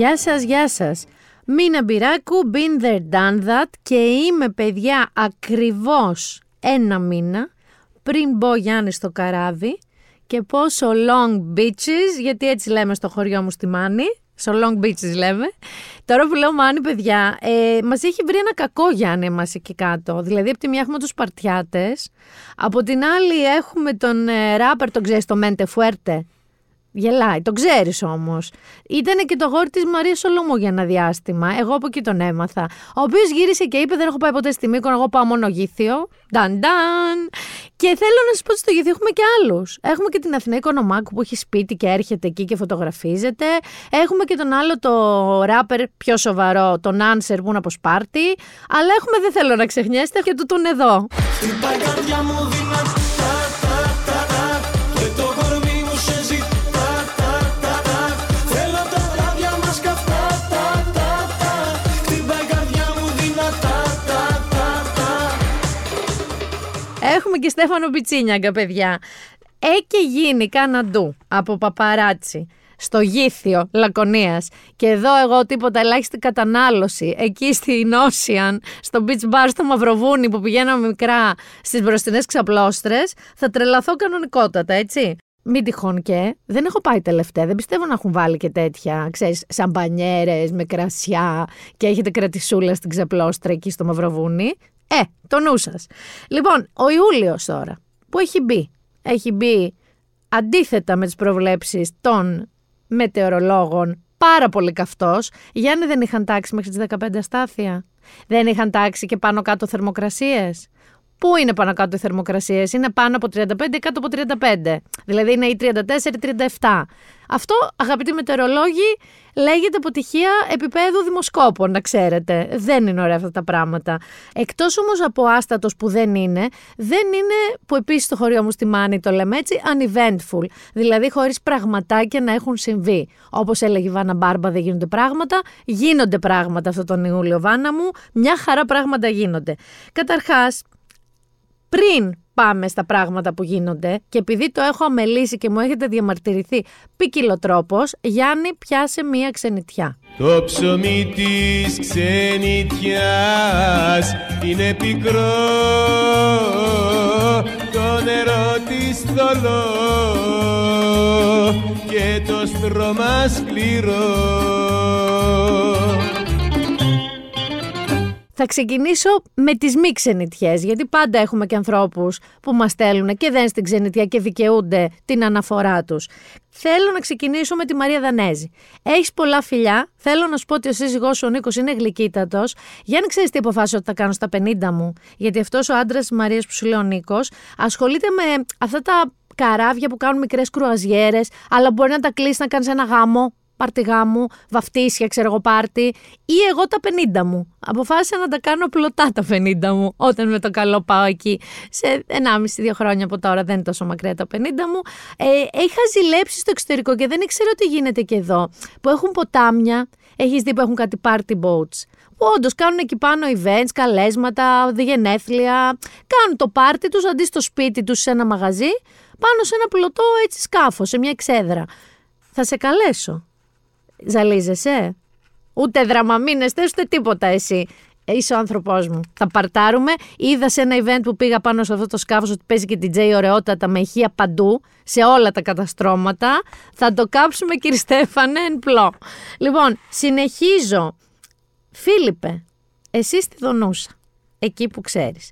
Γεια σας, γεια σας. Μίνα Μπυράκου, been there, done that και είμαι παιδιά ακριβώς ένα μήνα πριν μπω Γιάννη στο καράβι και πόσο long beaches, γιατί έτσι λέμε στο χωριό μου στη Μάνη, στο long beaches λέμε. Τώρα που λέω Μάνη παιδιά, ε, μας έχει βρει ένα κακό Γιάννη εμάς εκεί κάτω. Δηλαδή από τη μία έχουμε τους Σπαρτιάτες, από την άλλη έχουμε τον ε, ράπερ, τον ξέρεις, το Μέντε Φουέρτε, Γελάει, το ξέρεις όμως. Ήταν και το γόρι της Μαρίας Σολομού για ένα διάστημα. Εγώ από εκεί τον έμαθα. Ο οποίος γύρισε και είπε: Δεν έχω πάει ποτέ στη Μήκο, εγώ πάω μόνο γήθιο. Νταν, νταν. Και θέλω να σα πω ότι στο γήθιο έχουμε και άλλους. Έχουμε και την Αθηνά Οικονομάκου που έχει σπίτι και έρχεται εκεί και φωτογραφίζεται. Έχουμε και τον άλλο το ράπερ πιο σοβαρό, τον Άνσερ που είναι από Σπάρτη. Αλλά έχουμε, δεν θέλω να ξεχνιέστε, και του τον εδώ. Έχουμε και Στέφανο Πιτσίνιαγκα, παιδιά. Έχει γίνει καναντού από παπαράτσι στο γήθιο Λακωνίας και εδώ εγώ τίποτα ελάχιστη κατανάλωση εκεί στην Ocean, στο beach bar στο Μαυροβούνι που πηγαίναμε μικρά στις μπροστινές ξαπλώστρες θα τρελαθώ κανονικότατα έτσι. Μην τυχόν και. Δεν έχω πάει τελευταία. Δεν πιστεύω να έχουν βάλει και τέτοια, ξέρεις, σαμπανιέρες με κρασιά και έχετε κρατησούλα στην ξαπλώστρα εκεί στο Μαυροβούνι. Ε, το νου σας. Λοιπόν, ο Ιούλιος τώρα, που έχει μπει, έχει μπει αντίθετα με τις προβλέψεις των μετεωρολόγων, πάρα πολύ καυτός. Γιάννη δεν είχαν τάξει μέχρι τις 15 αστάθεια. Δεν είχαν τάξει και πάνω κάτω θερμοκρασίες. Πού είναι πάνω κάτω οι θερμοκρασίες, είναι πάνω από 35 ή κάτω από 35. Δηλαδή είναι οι 34-37. Αυτό, αγαπητοί μετεωρολόγοι, λέγεται αποτυχία επίπεδου δημοσκόπων, να ξέρετε. Δεν είναι ωραία αυτά τα πράγματα. Εκτός όμως από άστατος που δεν είναι, δεν είναι που επίσης το χωριό μου στη Μάνη το λέμε έτσι, uneventful. Δηλαδή χωρίς πραγματάκια να έχουν συμβεί. Όπως έλεγε η Βάνα Μπάρμπα, δεν γίνονται πράγματα. Γίνονται πράγματα αυτό τον Ιούλιο, Βάνα μου. Μια χαρά πράγματα γίνονται. Καταρχάς, πριν πάμε στα πράγματα που γίνονται και επειδή το έχω αμελήσει και μου έχετε διαμαρτυρηθεί ποικιλό τρόπος, Γιάννη πιάσε μία ξενιτιά. Το ψωμί της ξενιτιάς είναι πικρό Το νερό της θολό και το στρώμα σκληρό Θα ξεκινήσω με τις μη ξενιτιές, γιατί πάντα έχουμε και ανθρώπους που μας στέλνουν και δεν στην ξενιτιά και δικαιούνται την αναφορά τους. Θέλω να ξεκινήσω με τη Μαρία Δανέζη. Έχεις πολλά φιλιά. Θέλω να σου πω ότι ο σύζυγός σου ο Νίκος είναι γλυκύτατος. Για να ξέρεις τι αποφάσισα ότι θα κάνω στα 50 μου; Γιατί αυτός ο άντρας της Μαρίας που σου λέει ο Νίκος ασχολείται με αυτά τα καράβια που κάνουν μικρές κρουαζιέρες, αλλά μπορεί να τα κλείσεις να κάνεις ένα γάμο πάρτι γάμου, βαφτίσια, ξέρω εγώ πάρτι, ή εγώ τα 50 μου. Αποφάσισα να τα κάνω πλωτά τα 50 μου, όταν με το καλό πάω εκεί. Σε 1,5-2 χρόνια από τώρα, δεν είναι τόσο μακριά τα 50 μου. Ε, είχα ζηλέψει στο εξωτερικό και δεν ήξερα τι γίνεται και εδώ. Που έχουν ποτάμια, έχεις δει που έχουν κάτι party boats. Που όντως κάνουν εκεί πάνω events, καλέσματα, γενέθλια. Κάνουν το πάρτι τους αντί στο σπίτι τους σε ένα μαγαζί, πάνω σε ένα πλωτό έτσι σκάφος, σε μια εξέδρα. Θα σε καλέσω. Ζαλίζεσαι; Ούτε δραμαμίνεστε, ούτε τίποτα εσύ. Είσαι ο άνθρωπός μου. Θα παρτάρουμε. Είδα σε ένα event που πήγα πάνω σε αυτό το σκάφος ότι παίζει και την Τζέι ωραιότατα με ηχεία παντού, σε όλα τα καταστρώματα. Θα το κάψουμε, κύριε Στέφανε, εν πλώ. Λοιπόν, συνεχίζω. Φίλιππε, εσύ στη Δονούσα, εκεί που ξέρεις.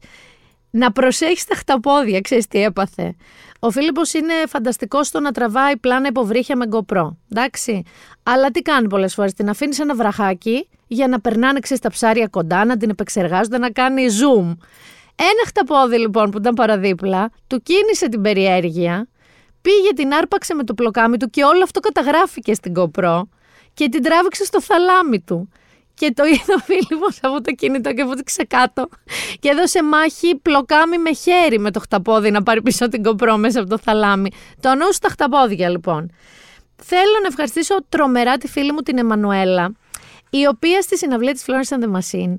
Να προσέχεις τα χταπόδια, ξέρεις τι έπαθε. Ο Φίλιππος είναι φανταστικός στο να τραβάει πλάνα υποβρύχια με GoPro. Εντάξει. Αλλά τι κάνει πολλές φορές, την αφήνει ένα βραχάκι για να περνάνε ξέρεις τα ψάρια κοντά, να την επεξεργάζονται, να κάνει zoom. Ένα χταπόδι λοιπόν που ήταν παραδίπλα, του κίνησε την περιέργεια, πήγε την άρπαξε με το πλοκάμι του και όλο αυτό καταγράφηκε στην GoPro και την τράβηξε στο θαλάμι του. Και το είδε ο Φίλιππος από το κινητό και βούτυξε κάτω και έδωσε μάχη πλοκάμι με χέρι με το χταπόδι να πάρει πίσω την κοπρό μέσα από το θαλάμι. Το νου στα χταπόδια λοιπόν. Θέλω να ευχαριστήσω τρομερά τη φίλη μου την Εμμανουέλα, η οποία στη συναυλία της Florence and the Machine,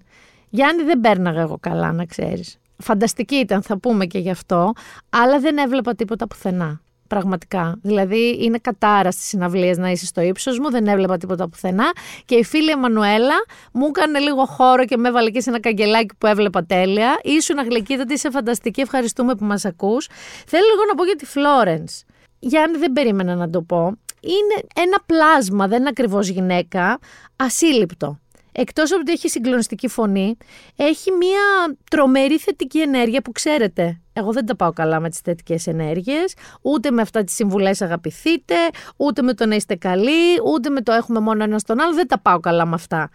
Γιάννη δεν πέρναγα εγώ καλά να ξέρεις. Φανταστική ήταν, θα πούμε και γι' αυτό, αλλά δεν έβλεπα τίποτα πουθενά. Πραγματικά. Δηλαδή, είναι κατάρα στις συναυλίες να είσαι στο ύψος μου, δεν έβλεπα τίποτα πουθενά. Και η φίλη Εμμανουέλα μου έκανε λίγο χώρο και με έβαλε και σε ένα καγκελάκι που έβλεπα τέλεια. Ήσουν αγλικίδατη, είσαι φανταστική, ευχαριστούμε που μας ακούς. Θέλω λίγο να πω για τη Φλόρενς. Γιάννη, δεν περίμενα να το πω. Είναι ένα πλάσμα, δεν είναι ακριβώς γυναίκα, ασύλληπτο. Εκτός από ότι έχει συγκλονιστική φωνή, έχει μια τρομερή θετική ενέργεια που ξέρετε. Εγώ δεν τα πάω καλά με τις θετικές ενέργειες, ούτε με αυτά τις συμβουλές αγαπηθείτε, ούτε με το να είστε καλοί, ούτε με το έχουμε μόνο ένα στον άλλο. Δεν τα πάω καλά με αυτά.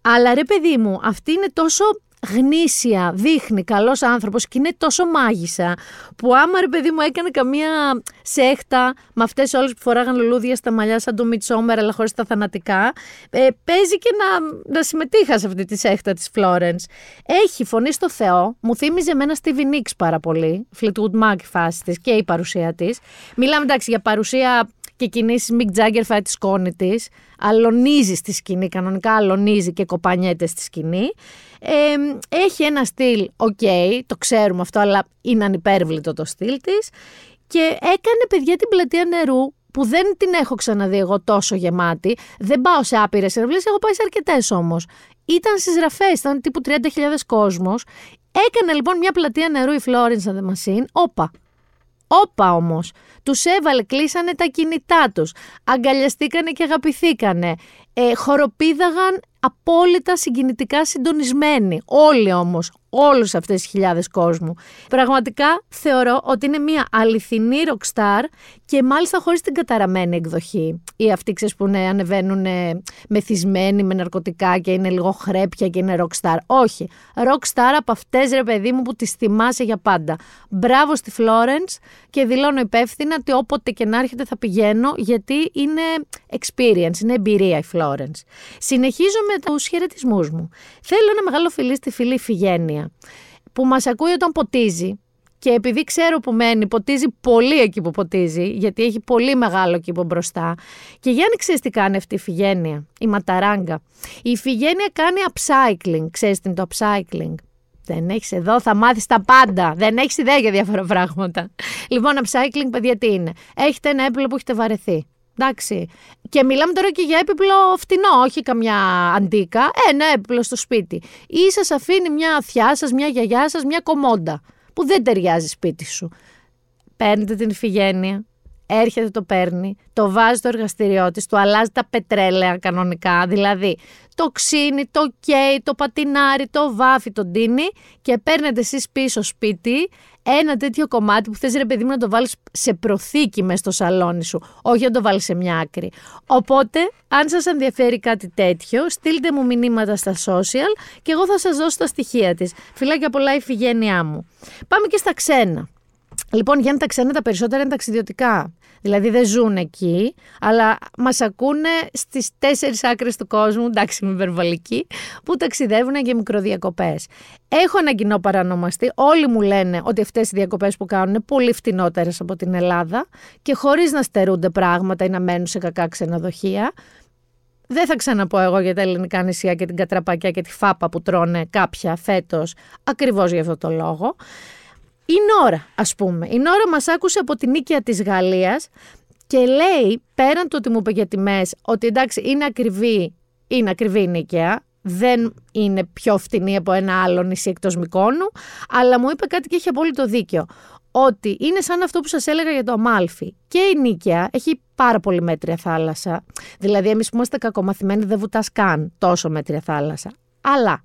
Αλλά ρε παιδί μου, αυτή είναι τόσο γνήσια, δείχνει καλός άνθρωπος και είναι τόσο μάγισσα που άμα ρε παιδί μου έκανε καμία σέχτα με αυτές όλες που φοράγαν λουλούδια στα μαλλιά σαν το Μιτσόμερ αλλά χωρίς τα θανατικά ε, παίζει και να, να συμμετείχα σε αυτή τη σέχτα της Φλόρενς. Έχει φωνή στο Θεό, μου θύμιζε εμένα στη Νίξ πάρα πολύ, Fleetwood Mac η φάση της και η παρουσία της. Μιλάμε εντάξει για παρουσία και κινήσεις Μικ Τζάγκερ φάει τη σκόνη της. Αλωνίζει στη σκηνή, κανονικά αλωνίζει και κοπανιέται στη σκηνή. Ε, έχει ένα στυλ, οκ, το ξέρουμε αυτό, αλλά είναι ανυπέρβλητο το στυλ της. Και έκανε παιδιά την πλατεία νερού που δεν την έχω ξαναδεί εγώ τόσο γεμάτη. Δεν πάω σε άπειρες συναυλίες, έχω πάει σε αρκετές όμως. Ήταν στις ραφέ, ήταν τύπου 30.000 κόσμος. Έκανε λοιπόν μια πλατεία νερού η Florence and the Machine. Όπα, Όπα όμως. Τους έβαλε, κλείσανε τα κινητά τους. Αγκαλιαστήκανε και αγαπηθήκανε. Ε, χοροπήδαγαν απόλυτα συγκινητικά συντονισμένοι. Όλοι όμως, όλους αυτές τις χιλιάδες κόσμου. Πραγματικά θεωρώ ότι είναι μια αληθινή rockstar και μάλιστα χωρίς την καταραμένη εκδοχή. Ή αυτοί ξέρεις που ναι, ανεβαίνουν μεθυσμένοι με ναρκωτικά και είναι λίγο χρέπια και είναι rockstar. Όχι. Rockstar από αυτές ρε παιδί μου που τις θυμάσαι για πάντα. Μπράβο στη Florence και δηλώνω υπεύθυνα ότι όποτε και να έρχεται θα πηγαίνω γιατί είναι experience, είναι εμπειρία η Florence. Συνεχίζω με τους χαιρετισμούς μου. Θέλω ένα μεγάλο φιλί στη φίλη Φιγένεια που μας ακούει όταν ποτίζει και επειδή ξέρω που μένει, ποτίζει πολύ εκεί που ποτίζει, γιατί έχει πολύ μεγάλο κήπο μπροστά. Και για να ξέρεις τι κάνει αυτή η Φιγένεια, η Ματαράγκα. Η Φιγένεια κάνει upcycling. Ξέρεις τι είναι το upcycling; Δεν έχεις εδώ, θα μάθεις τα πάντα. Δεν έχεις ιδέα για διάφορα πράγματα. Λοιπόν, upcycling, παιδιά, τι είναι; Έχετε ένα έπιπλο που έχετε βαρεθεί. Εντάξει. Και μιλάμε τώρα και για έπιπλο φτηνό, όχι καμιά αντίκα. Ένα έπιπλο στο σπίτι. Ή σας αφήνει μια θιά σας, μια γιαγιά σας, μια κομόντα που δεν ταιριάζει σπίτι σου. Παίρνετε την ηφηγένεια, έρχεται το παίρνει, το βάζει στο εργαστηριό της, του αλλάζει τα πετρέλαια κανονικά, δηλαδή το ξύνει, το καίει, το πατινάρι, το βάφει, το ντύνει και παίρνετε εσείς πίσω σπίτι ένα τέτοιο κομμάτι που θες ρε παιδί μου να το βάλεις σε προθήκη μέσα στο σαλόνι σου, όχι να το βάλεις σε μια άκρη. Οπότε, αν σας ενδιαφέρει κάτι τέτοιο, στείλτε μου μηνύματα στα social και εγώ θα σας δώσω τα στοιχεία της. Φιλάκια πολλά η φυγένειά μου. Πάμε και στα ξένα. Λοιπόν, για τα ξένα τα περισσότερα είναι ταξιδιωτικά. Δηλαδή δεν ζουν εκεί, αλλά μας ακούνε στις τέσσερις άκρες του κόσμου, εντάξει, με υπερβολική, που ταξιδεύουν για μικροδιακοπές. Έχω ένα κοινό παρανομαστή. Όλοι μου λένε ότι αυτές οι διακοπές που κάνουν είναι πολύ φτηνότερες από την Ελλάδα και χωρίς να στερούνται πράγματα ή να μένουν σε κακά ξενοδοχεία. Δεν θα ξαναπώ εγώ για τα ελληνικά νησιά και την κατραπακιά και τη φάπα που τρώνε κάποια φέτος, ακριβώς για αυτό το λόγο. Η Νόρα, ας πούμε. Η Νόρα μας άκουσε από την νίκαια της Γαλλίας και λέει, πέραν του ότι μου είπε για τιμές, ότι εντάξει είναι ακριβή, είναι ακριβή η νίκαια, δεν είναι πιο φτηνή από ένα άλλο νησί εκτός Μικόνου, αλλά μου είπε κάτι και έχει απόλυτο δίκιο. Ότι είναι σαν αυτό που σας έλεγα για το Αμάλφι. Και η Νίκαια έχει πάρα πολύ μέτρια θάλασσα. Δηλαδή, εμείς που είμαστε κακομαθημένοι δεν βουτάς καν τόσο μέτρια θάλασσα. Αλλά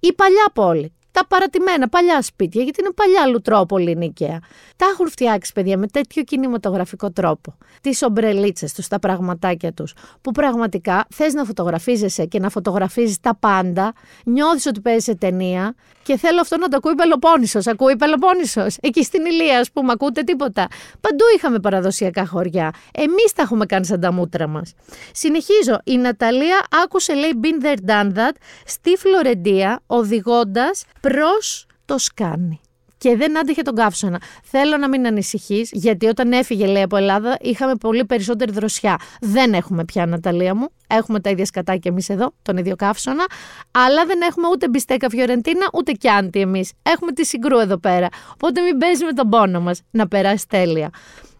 η παλιά πόλη, τα παρατημένα παλιά σπίτια, γιατί είναι παλιά λουτρόπολη νίκαια. Τα έχουν φτιάξει, παιδιά, με τέτοιο κινηματογραφικό τρόπο. Τις ομπρελίτσες τους, τα πραγματάκια τους, που πραγματικά θες να φωτογραφίζεσαι και να φωτογραφίζεις τα πάντα, νιώθεις ότι παίζεις σε ταινία και θέλω αυτό να το ακούει Πελοπόννησος. Ακούει Πελοπόννησος. Εκεί στην Ηλία, ας πούμε, ακούτε τίποτα. Παντού είχαμε παραδοσιακά χωριά. Εμείς τα έχουμε κάνει σαν τα μούτρα μας. Συνεχίζω. Η Ναταλία άκουσε, λέει, Been there, done that, στη Φλωρεντία, οδηγώντας προς το σκάνι. Και δεν άντεχε τον καύσωνα. Θέλω να μην ανησυχείς, γιατί όταν έφυγε, λέει, από Ελλάδα, είχαμε πολύ περισσότερη δροσιά. Δεν έχουμε πια, Ναταλία μου. Έχουμε τα ίδια σκατάκια εμείς εδώ, τον ίδιο καύσωνα. Αλλά δεν έχουμε ούτε μπιστέκα Φιωρεντίνα, ούτε κιάντι εμείς. Έχουμε τη συγκρού εδώ πέρα. Οπότε μην παίζεις με τον πόνο μας. Να περάσει τέλεια.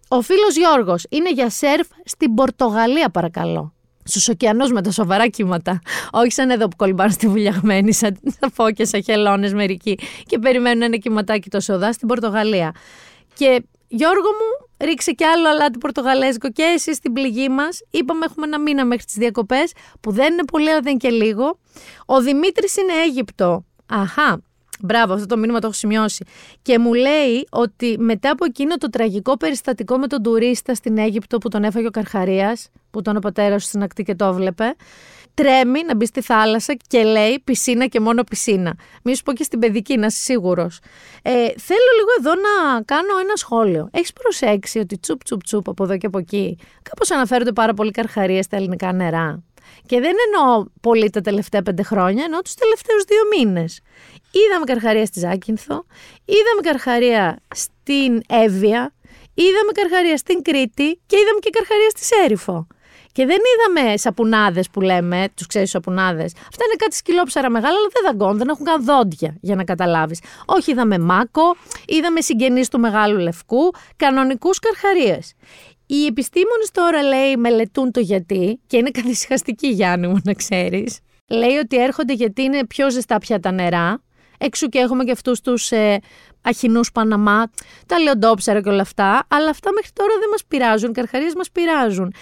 Ο φίλος Γιώργος είναι για σερφ στην Πορτογαλία, παρακαλώ στους ωκεανούς με τα σοβαρά κύματα. Όχι σαν εδώ που κολυμπάνε στη βουλιαγμένη, σαν φώκε, σαν χελώνες μερικοί και περιμένουν ένα κυματάκι τόσο οδά στην Πορτογαλία. Και Γιώργο μου, ρίξε κι άλλο αλάτι πορτογαλέζικο και εσύ στην πληγή μας. Είπαμε έχουμε ένα μήνα μέχρι τις διακοπές, που δεν είναι πολύ, αλλά δεν είναι και λίγο. Ο Δημήτρης είναι Αίγυπτο. Αχά, Μπράβο, αυτό το μήνυμα το έχω σημειώσει. Και μου λέει ότι μετά από εκείνο το τραγικό περιστατικό με τον τουρίστα στην Αίγυπτο που τον έφαγε ο Καρχαρίας, που ήταν ο πατέρας του στην ακτή και το έβλεπε, τρέμει να μπει στη θάλασσα και λέει πισίνα και μόνο πισίνα. Μη σου πω και στην παιδική, να είσαι σίγουρος. Ε, θέλω λίγο εδώ να κάνω ένα σχόλιο. Έχεις προσέξει ότι τσουπ τσουπ τσουπ από εδώ και από εκεί, κάπως αναφέρονται πάρα πολύ καρχαρίε στα ελληνικά νερά. Και δεν εννοώ πολύ τα τελευταία πέντε χρόνια, εννοώ τους τελευταίους δύο μήνες. Είδαμε καρχαρία στη Ζάκυνθο, είδαμε καρχαρία στην Εύβοια, είδαμε καρχαρία στην Κρήτη και είδαμε και καρχαρία στη Σέριφο. Και δεν είδαμε σαπουνάδες που λέμε, τους ξέρεις σαπουνάδες. Αυτά είναι κάτι σκυλόψαρα μεγάλα, αλλά δεν δαγκώνουν, δεν έχουν καν δόντια για να καταλάβεις. Όχι, είδαμε μάκο, είδαμε συγγενείς του μεγάλου λευκού, κανονικούς καρχαρίες. Οι επιστήμονες τώρα λέει μελετούν το γιατί και είναι καθυσυχαστική Γιάννη μου να ξέρεις. Λέει ότι έρχονται γιατί είναι πιο ζεστά πια τα νερά Έξω και έχουμε και αυτούς τους ε, αχινούς Παναμά, τα λεοντόψερα και όλα αυτά. Αλλά αυτά μέχρι τώρα δεν μας πειράζουν. Οι καρχαρίες μας πειράζουν.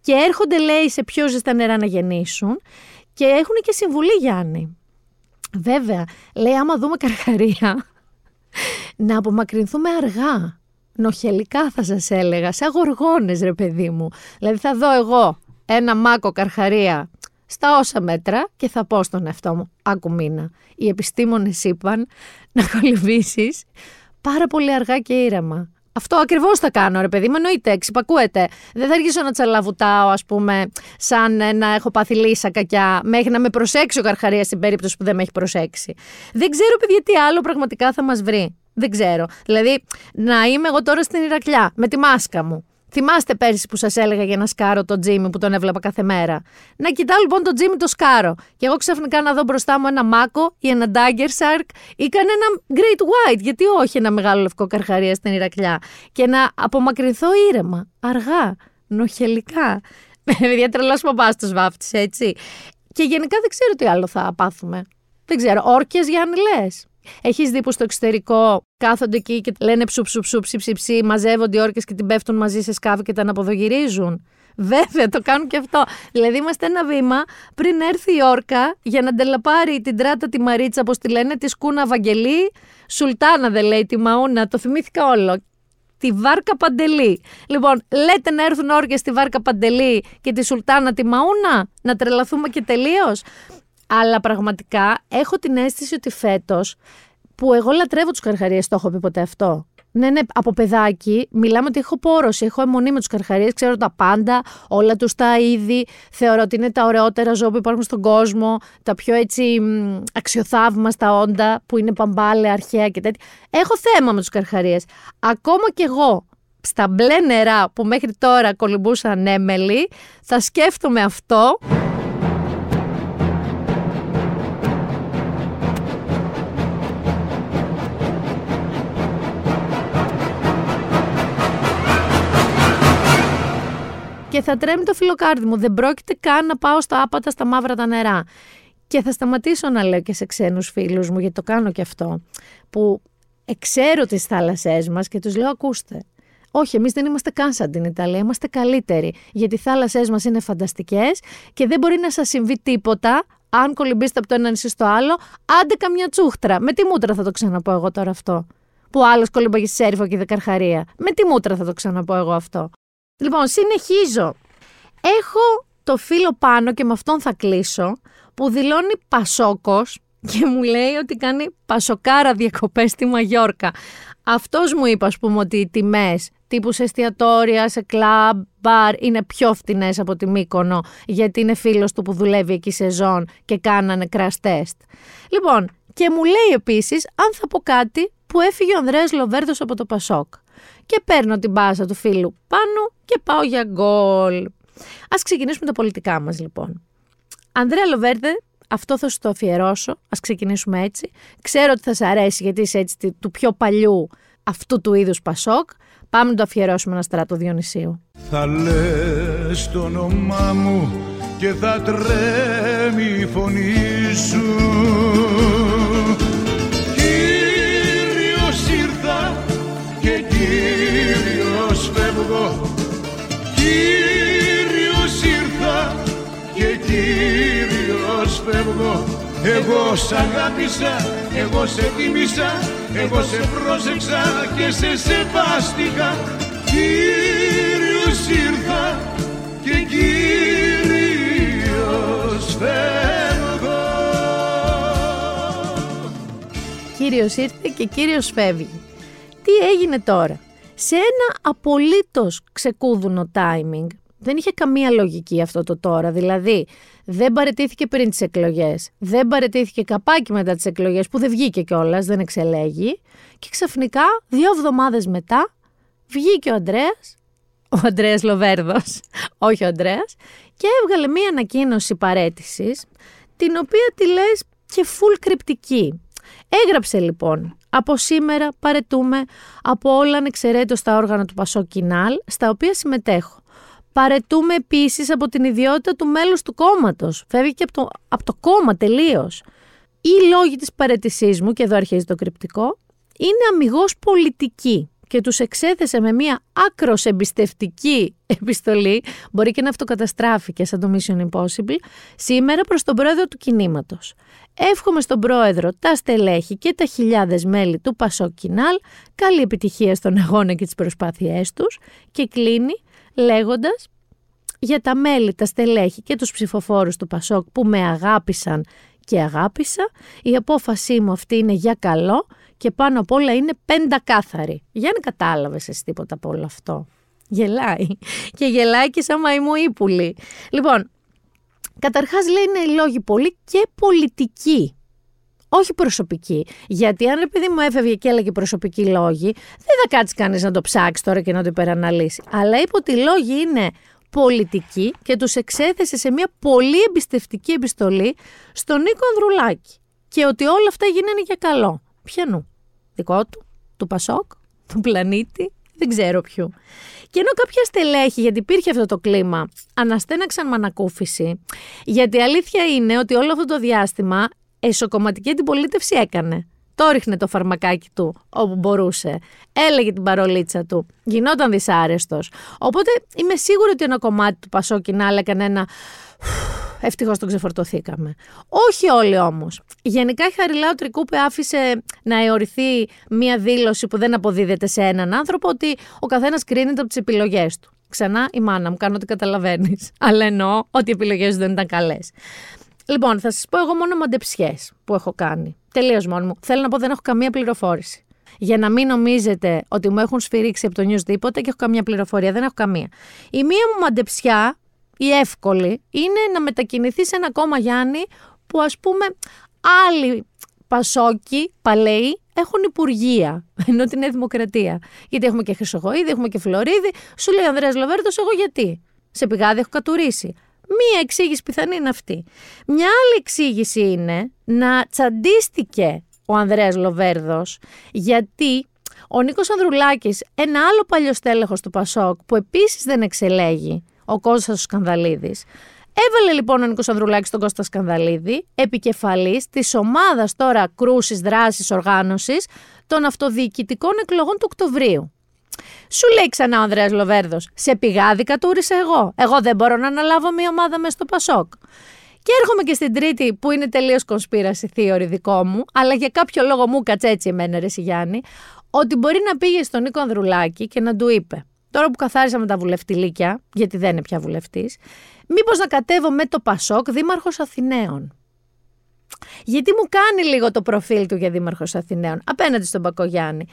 Και έρχονται, λέει, σε πιο ζεστά νερά να γεννήσουν. Και έχουν και συμβουλή, Γιάννη. Βέβαια, λέει, άμα δούμε καρχαρία, να απομακρυνθούμε αργά. Νοχελικά θα σας έλεγα, σαν γοργόνες ρε παιδί μου. Δηλαδή θα δω εγώ ένα μάκο καρχαρία στα όσα μέτρα και θα πω στον εαυτό μου, άκου μήνα. Οι επιστήμονες είπαν να κολυμπήσεις πάρα πολύ αργά και ήρεμα. Αυτό ακριβώς θα κάνω, ρε παιδί μου. Εννοείται, εξυπακούεται. Δεν θα αρχίσω να τσαλαβουτάω, ας πούμε, σαν να έχω πάθει λύσα κακιά, μέχρι να με προσέξει ο Καρχαρίας στην περίπτωση που δεν με έχει προσέξει. Δεν ξέρω, παιδιά, τι άλλο πραγματικά θα μας βρει. Δεν ξέρω. Δηλαδή, να είμαι εγώ τώρα στην Ηρακλιά με τη μάσκα μου. Θυμάστε πέρσι που σας έλεγα για να σκάρω το Τζίμι που τον έβλεπα κάθε μέρα. Να κοιτάω λοιπόν το Τζίμι το σκάρο. Και εγώ ξαφνικά να δω μπροστά μου ένα μάκο ή ένα Dagger Shark ή κανένα Great White. Γιατί όχι ένα μεγάλο λευκό καρχαρία στην Ηρακλιά. Και να απομακρυνθώ ήρεμα, αργά, νοχελικά. Με τρελός παπά τους βάφτη, έτσι. Και γενικά δεν ξέρω τι άλλο θα πάθουμε. Δεν ξέρω. Όρκες Γιάννη λες. Έχεις δει που στο εξωτερικό κάθονται εκεί και λένε ψου ψου ψου ψι ψι ψι, μαζεύονται οι όρκες και την πέφτουν μαζί σε σκάφη και τα αναποδογυρίζουν. Βέβαια, το κάνουν και αυτό. Δηλαδή, είμαστε ένα βήμα πριν έρθει η όρκα για να ντελαπάρει την τράτα τη Μαρίτσα, όπως τη λένε, τη Σκούνα Βαγγελή. Σουλτάνα δεν λέει τη Μαούνα, το θυμήθηκα όλο. Τη Βάρκα Παντελή. Λοιπόν, λέτε να έρθουν όρκες στη Βάρκα Παντελή και τη Σουλτάνα τη Μαούνα, να τρελαθούμε και τελείως; Αλλά πραγματικά έχω την αίσθηση ότι φέτος που εγώ λατρεύω τους καρχαρίες, το έχω πει ποτέ αυτό. Ναι, ναι, από παιδάκι μιλάμε ότι έχω πόρωση, έχω αιμονή με τους καρχαρίες, ξέρω τα πάντα, όλα τους τα είδη. Θεωρώ ότι είναι τα ωραιότερα ζώα που υπάρχουν στον κόσμο, τα πιο έτσι αξιοθαύμαστα όντα που είναι παμπάλαια, αρχαία και τέτοια. Έχω θέμα με τους καρχαρίες. Ακόμα κι εγώ στα μπλε νερά που μέχρι τώρα κολυμπούσαν έμελοι, θα σκέφτομαι αυτό. Και θα τρέμει το φιλοκάρδι μου. Δεν πρόκειται καν να πάω στα άπατα, στα μαύρα τα νερά. Και θα σταματήσω να λέω και σε ξένους φίλους μου, γιατί το κάνω και αυτό, που εξέρω τις θάλασσές μας και τους λέω ακούστε, όχι, εμείς δεν είμαστε καν σαν την Ιταλία. Είμαστε καλύτεροι. Γιατί οι θάλασσές μας είναι φανταστικές και δεν μπορεί να σας συμβεί τίποτα αν κολυμπήσετε από το ένα νησί στο άλλο, άντε καμιά τσούχτρα. Με τι μούτρα θα το ξαναπώ εγώ τώρα αυτό. Που άλλος κολυμπάγει στη Σέρφο και Δεκαρχαρία. Με τι μούτρα θα το ξαναπώ εγώ αυτό. Λοιπόν, συνεχίζω. Έχω το φίλο πάνω και με αυτόν θα κλείσω που δηλώνει Πασόκος και μου λέει ότι κάνει πασοκάρα διακοπές στη Μαγιόρκα. Αυτός μου είπε, ας πούμε, ότι οι τιμές τύπου σε εστιατόρια, σε κλαμπ, μπαρ είναι πιο φτηνές από τη Μύκονο γιατί είναι φίλος του που δουλεύει εκεί σεζόν και κάνανε crash test. Λοιπόν, και μου λέει επίσης αν θα πω κάτι που έφυγε ο Ανδρέας Λοβέρδος από το Πασόκ. Και παίρνω την μπάσα του φίλου πάνω και πάω για γκολ. Ας ξεκινήσουμε τα πολιτικά μας λοιπόν. Ανδρέα Λοβέρδε, αυτό θα σου το αφιερώσω. Α ξεκινήσουμε έτσι. Ξέρω ότι θα σε αρέσει γιατί είσαι έτσι του πιο παλιού αυτού του είδους Πασόκ. Πάμε να το αφιερώσουμε ένα στράτο Διονυσίου. Θα λες το όνομά μου και θα τρέμει η φωνή σου Κύριος ήρθα και Κύριος φεύγω Κύριος ήρθα και Κύριος φεύγω εγώ σ' αγάπησα, εγώ σε τίμησα, εγώ σε πρόσεξα και σε σεβάστηκα Κύριος ήρθα και Κύριος φεύγω Κύριος ήρθε και Κύριος φεύγει. Τι έγινε τώρα; Σε ένα απολύτως ξεκούδουνο timing, δεν είχε καμία λογική αυτό το τώρα. Δηλαδή, δεν παρετήθηκε πριν τις εκλογές. Δεν παρετήθηκε καπάκι μετά τις εκλογές, που δεν βγήκε κιόλας, δεν εξελέγει. Και ξαφνικά, δύο εβδομάδες μετά, βγήκε ο Αντρέα, ο Αντρέα Λοβέρδος, όχι ο Αντρέα, και έβγαλε μία ανακοίνωση παρέτησης, την οποία τη λες και full κρυπτική. Έγραψε λοιπόν από σήμερα παρετούμε από όλα ανεξαιρέτως τα όργανα του Πασό Κινάλ, στα οποία συμμετέχω. Παρετούμε επίσης από την ιδιότητα του μέλους του κόμματος. Φεύγει και από το, από το κόμμα τελείως. Οι λόγοι της παρετησή μου, και εδώ αρχίζει το κρυπτικό, είναι αμυγός πολιτική και τους εξέθεσε με μια άκρος εμπιστευτική επιστολή, μπορεί και να αυτοκαταστράφηκε σαν το Mission Impossible, σήμερα προς τον πρόεδρο του κινήματος. Εύχομαι στον πρόεδρο, τα στελέχη και τα χιλιάδες μέλη του Πασό Κινάλ καλή επιτυχία στον αγώνα και τις προσπάθειές τους και κλείνει λέγοντας για τα μέλη, τα στελέχη και τους ψηφοφόρους του Πασόκ που με αγάπησαν και αγάπησα, η απόφασή μου αυτή είναι για καλό και πάνω απ' όλα είναι πεντακάθαρη. Για να κατάλαβες εσύ τίποτα από όλο αυτό. Γελάει. Και γελάει και σαν μαϊμού ύπουλη. Λοιπόν, καταρχάς λέει είναι οι λόγοι πολύ και πολιτικοί όχι προσωπική. Γιατί αν επειδή μου έφευγε και έλεγε προσωπική λόγη, δεν θα κάτσει κανείς να το ψάξει τώρα και να το υπεραναλύσει. Αλλά είπε ότι οι λόγοι είναι πολιτικοί και τους εξέθεσε σε μια πολύ εμπιστευτική επιστολή στον Νίκο Ανδρουλάκη. Και ότι όλα αυτά γίνανε για καλό. Ποιανού, δικό του, του Πασόκ, του πλανήτη, δεν ξέρω ποιου. Και ενώ κάποια στελέχη, γιατί υπήρχε αυτό το κλίμα, αναστέναξαν με ανακούφιση, γιατί η αλήθεια είναι ότι όλο αυτό το διάστημα εσωκομματική αντιπολίτευση έκανε. Το ρίχνε το φαρμακάκι του όπου μπορούσε. Έλεγε την παρολίτσα του. Γινόταν δυσάρεστος. Οπότε είμαι σίγουρη ότι ένα κομμάτι του Πασόκινάλ έκανε ένα. Ευτυχώς τον ξεφορτωθήκαμε. Όχι όλοι όμως. Γενικά η Χαριλάου Τρικούπε άφησε να αιωρηθεί μία δήλωση που δεν αποδίδεται σε έναν άνθρωπο ότι ο καθένας κρίνεται από τις επιλογές του. Ξανά η μάνα μου, κάνω ό,τι καταλαβαίνεις. Αλλά εννοώ ότι οι επιλογές δεν ήταν καλές. Λοιπόν, θα σας πω εγώ μόνο μαντεψιές που έχω κάνει. Τελείως μόνο μου. Θέλω να πω δεν έχω καμία πληροφόρηση. Για να μην νομίζετε ότι μου έχουν σφυρίξει από το news τίποτα και έχω καμία πληροφορία. Δεν έχω καμία. Η μία μου μαντεψιά, η εύκολη, είναι να μετακινηθεί σε ένα κόμμα Γιάννη που ας πούμε άλλοι Πασόκοι, Παλαιοί, έχουν υπουργεία, ενώ την είναι δημοκρατία. Γιατί έχουμε και Χρυσογοίδη, έχουμε και Φλωρίδη. Σου λέει ο Ανδρέας Λοβέρτος, εγώ γιατί; Σε πηγάδι έχω κατουρίσει. Μία εξήγηση πιθανή είναι αυτή. Μια άλλη εξήγηση είναι να τσαντίστηκε ο Ανδρέας Λοβέρδος γιατί ο Νίκος Ανδρουλάκης, ένα άλλο παλιό στέλεχος του Πασόκ που επίσης δεν εξελέγει, ο Κώστας Σκανδαλίδης, Έβαλε λοιπόν ο Νίκος Ανδρουλάκης τον Κώστα Σκανδαλίδη, επικεφαλής της ομάδας τώρα κρούσης, δράσης, οργάνωσης των αυτοδιοικητικών εκλογών του Οκτωβρίου. Σου λέει ξανά ο Ανδρέας Λοβέρδος, σε πηγάδι κατούρισα εγώ. Εγώ δεν μπορώ να αναλάβω μια ομάδα μες στο Πασόκ. Και έρχομαι και στην τρίτη που είναι τελείως conspiracy theory δικό μου, αλλά για κάποιο λόγο μου κάτσε έτσι εμένα ρε Γιάννη, ότι μπορεί να πήγε στον Νίκο Ανδρουλάκη και να του είπε Τώρα που καθάρισα με τα βουλευτηλίκια, γιατί δεν είναι πια βουλευτής, μήπως να κατέβω με το Πασόκ δήμαρχος Αθηναίων. Γιατί μου κάνει λίγο το προφίλ του για δήμαρχος Αθηναίων απέναντι στον Πακογιάννη.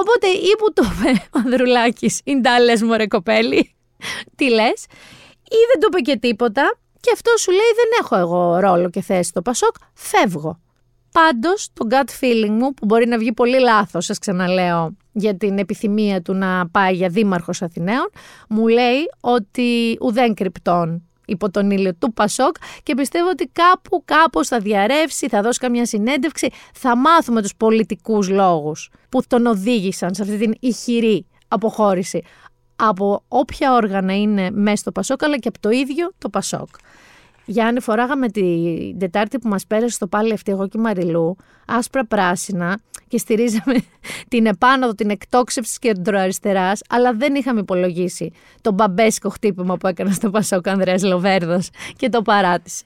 Οπότε ή που το είπε ο Ανδρουλάκης, είναι τα λες μωρέ κοπέλι, τι λες, ή δεν του είπε και τίποτα και αυτό σου λέει δεν έχω εγώ ρόλο και θέση στο Πασόκ, φεύγω. Πάντως, το gut feeling μου, που μπορεί να βγει πολύ λάθος, σας ξαναλέω, για την επιθυμία του να πάει για δήμαρχος Αθηναίων, μου λέει ότι ουδέν κρυπτών υπό τον ήλιο του Πασόκ και πιστεύω ότι κάπου κάπως θα διαρρεύσει, θα δώσει καμιά συνέντευξη, θα μάθουμε τους πολιτικούς λόγους που τον οδήγησαν σε αυτή την ηχηρή αποχώρηση από όποια όργανα είναι μέσα στο Πασόκ αλλά και από το ίδιο το Πασόκ. Γιάννη, φοράγαμε την Τετάρτη που μας πέρασε στο πάλι αυτή εγώ και η Μαριλού, άσπρα πράσινα και στηρίζαμε την επάνωδο, την εκτόξευση της κεντροαριστεράς, αλλά δεν είχαμε υπολογίσει το μπαμπέσκο χτύπημα που έκανε στο Πασόκ Ανδρέας Λοβέρδος και το παράτησε.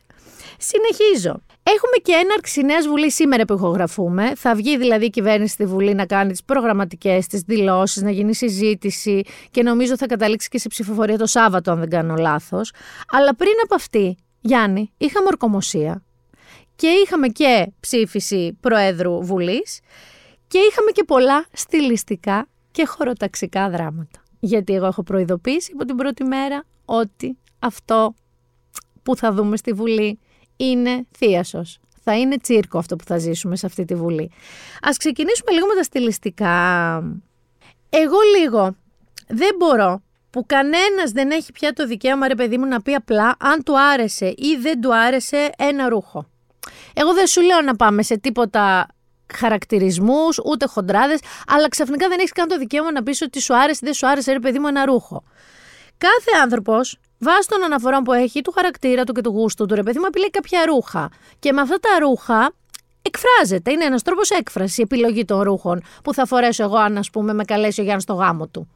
Συνεχίζω. Έχουμε και έναρξη νέας Βουλής σήμερα που ηχογραφούμε. Θα βγει δηλαδή η κυβέρνηση στη Βουλή να κάνει τις προγραμματικές τη δηλώσεις, να γίνει συζήτηση και νομίζω θα καταλήξει και σε ψηφοφορία το Σάββατο, αν δεν κάνω λάθος. Αλλά πριν από αυτή, Γιάννη, είχαμε ορκομοσία και είχαμε και ψήφιση Προέδρου Βουλής και είχαμε και πολλά στιλιστικά και χωροταξικά δράματα. Γιατί εγώ έχω προειδοποιήσει από την πρώτη μέρα ότι αυτό που θα δούμε στη Βουλή είναι θείασος. Θα είναι τσίρκο αυτό που θα ζήσουμε σε αυτή τη Βουλή. Ας ξεκινήσουμε λίγο με τα στιλιστικά. Εγώ λίγο δεν μπορώ που κανένας δεν έχει πια το δικαίωμα ρε παιδί μου να πει απλά αν του άρεσε ή δεν του άρεσε ένα ρούχο. Εγώ δεν σου λέω να πάμε σε τίποτα χαρακτηρισμούς, ούτε χοντράδες, αλλά ξαφνικά δεν έχεις καν το δικαίωμα να πεις ότι σου άρεσε ή δεν σου άρεσε ρε παιδί μου ένα ρούχο. Κάθε άνθρωπος βάσει των αναφορών που έχει, του χαρακτήρα του και του γούστου του, ρε παιδί μου, επιλέγει κάποια ρούχα. Και με αυτά τα ρούχα εκφράζεται. Είναι ένας τρόπος έκφρασης, η επιλογή των ρούχων που θα φορέσω εγώ, αν ας πούμε, με καλέσει ο Γιάννης στο γάμο του.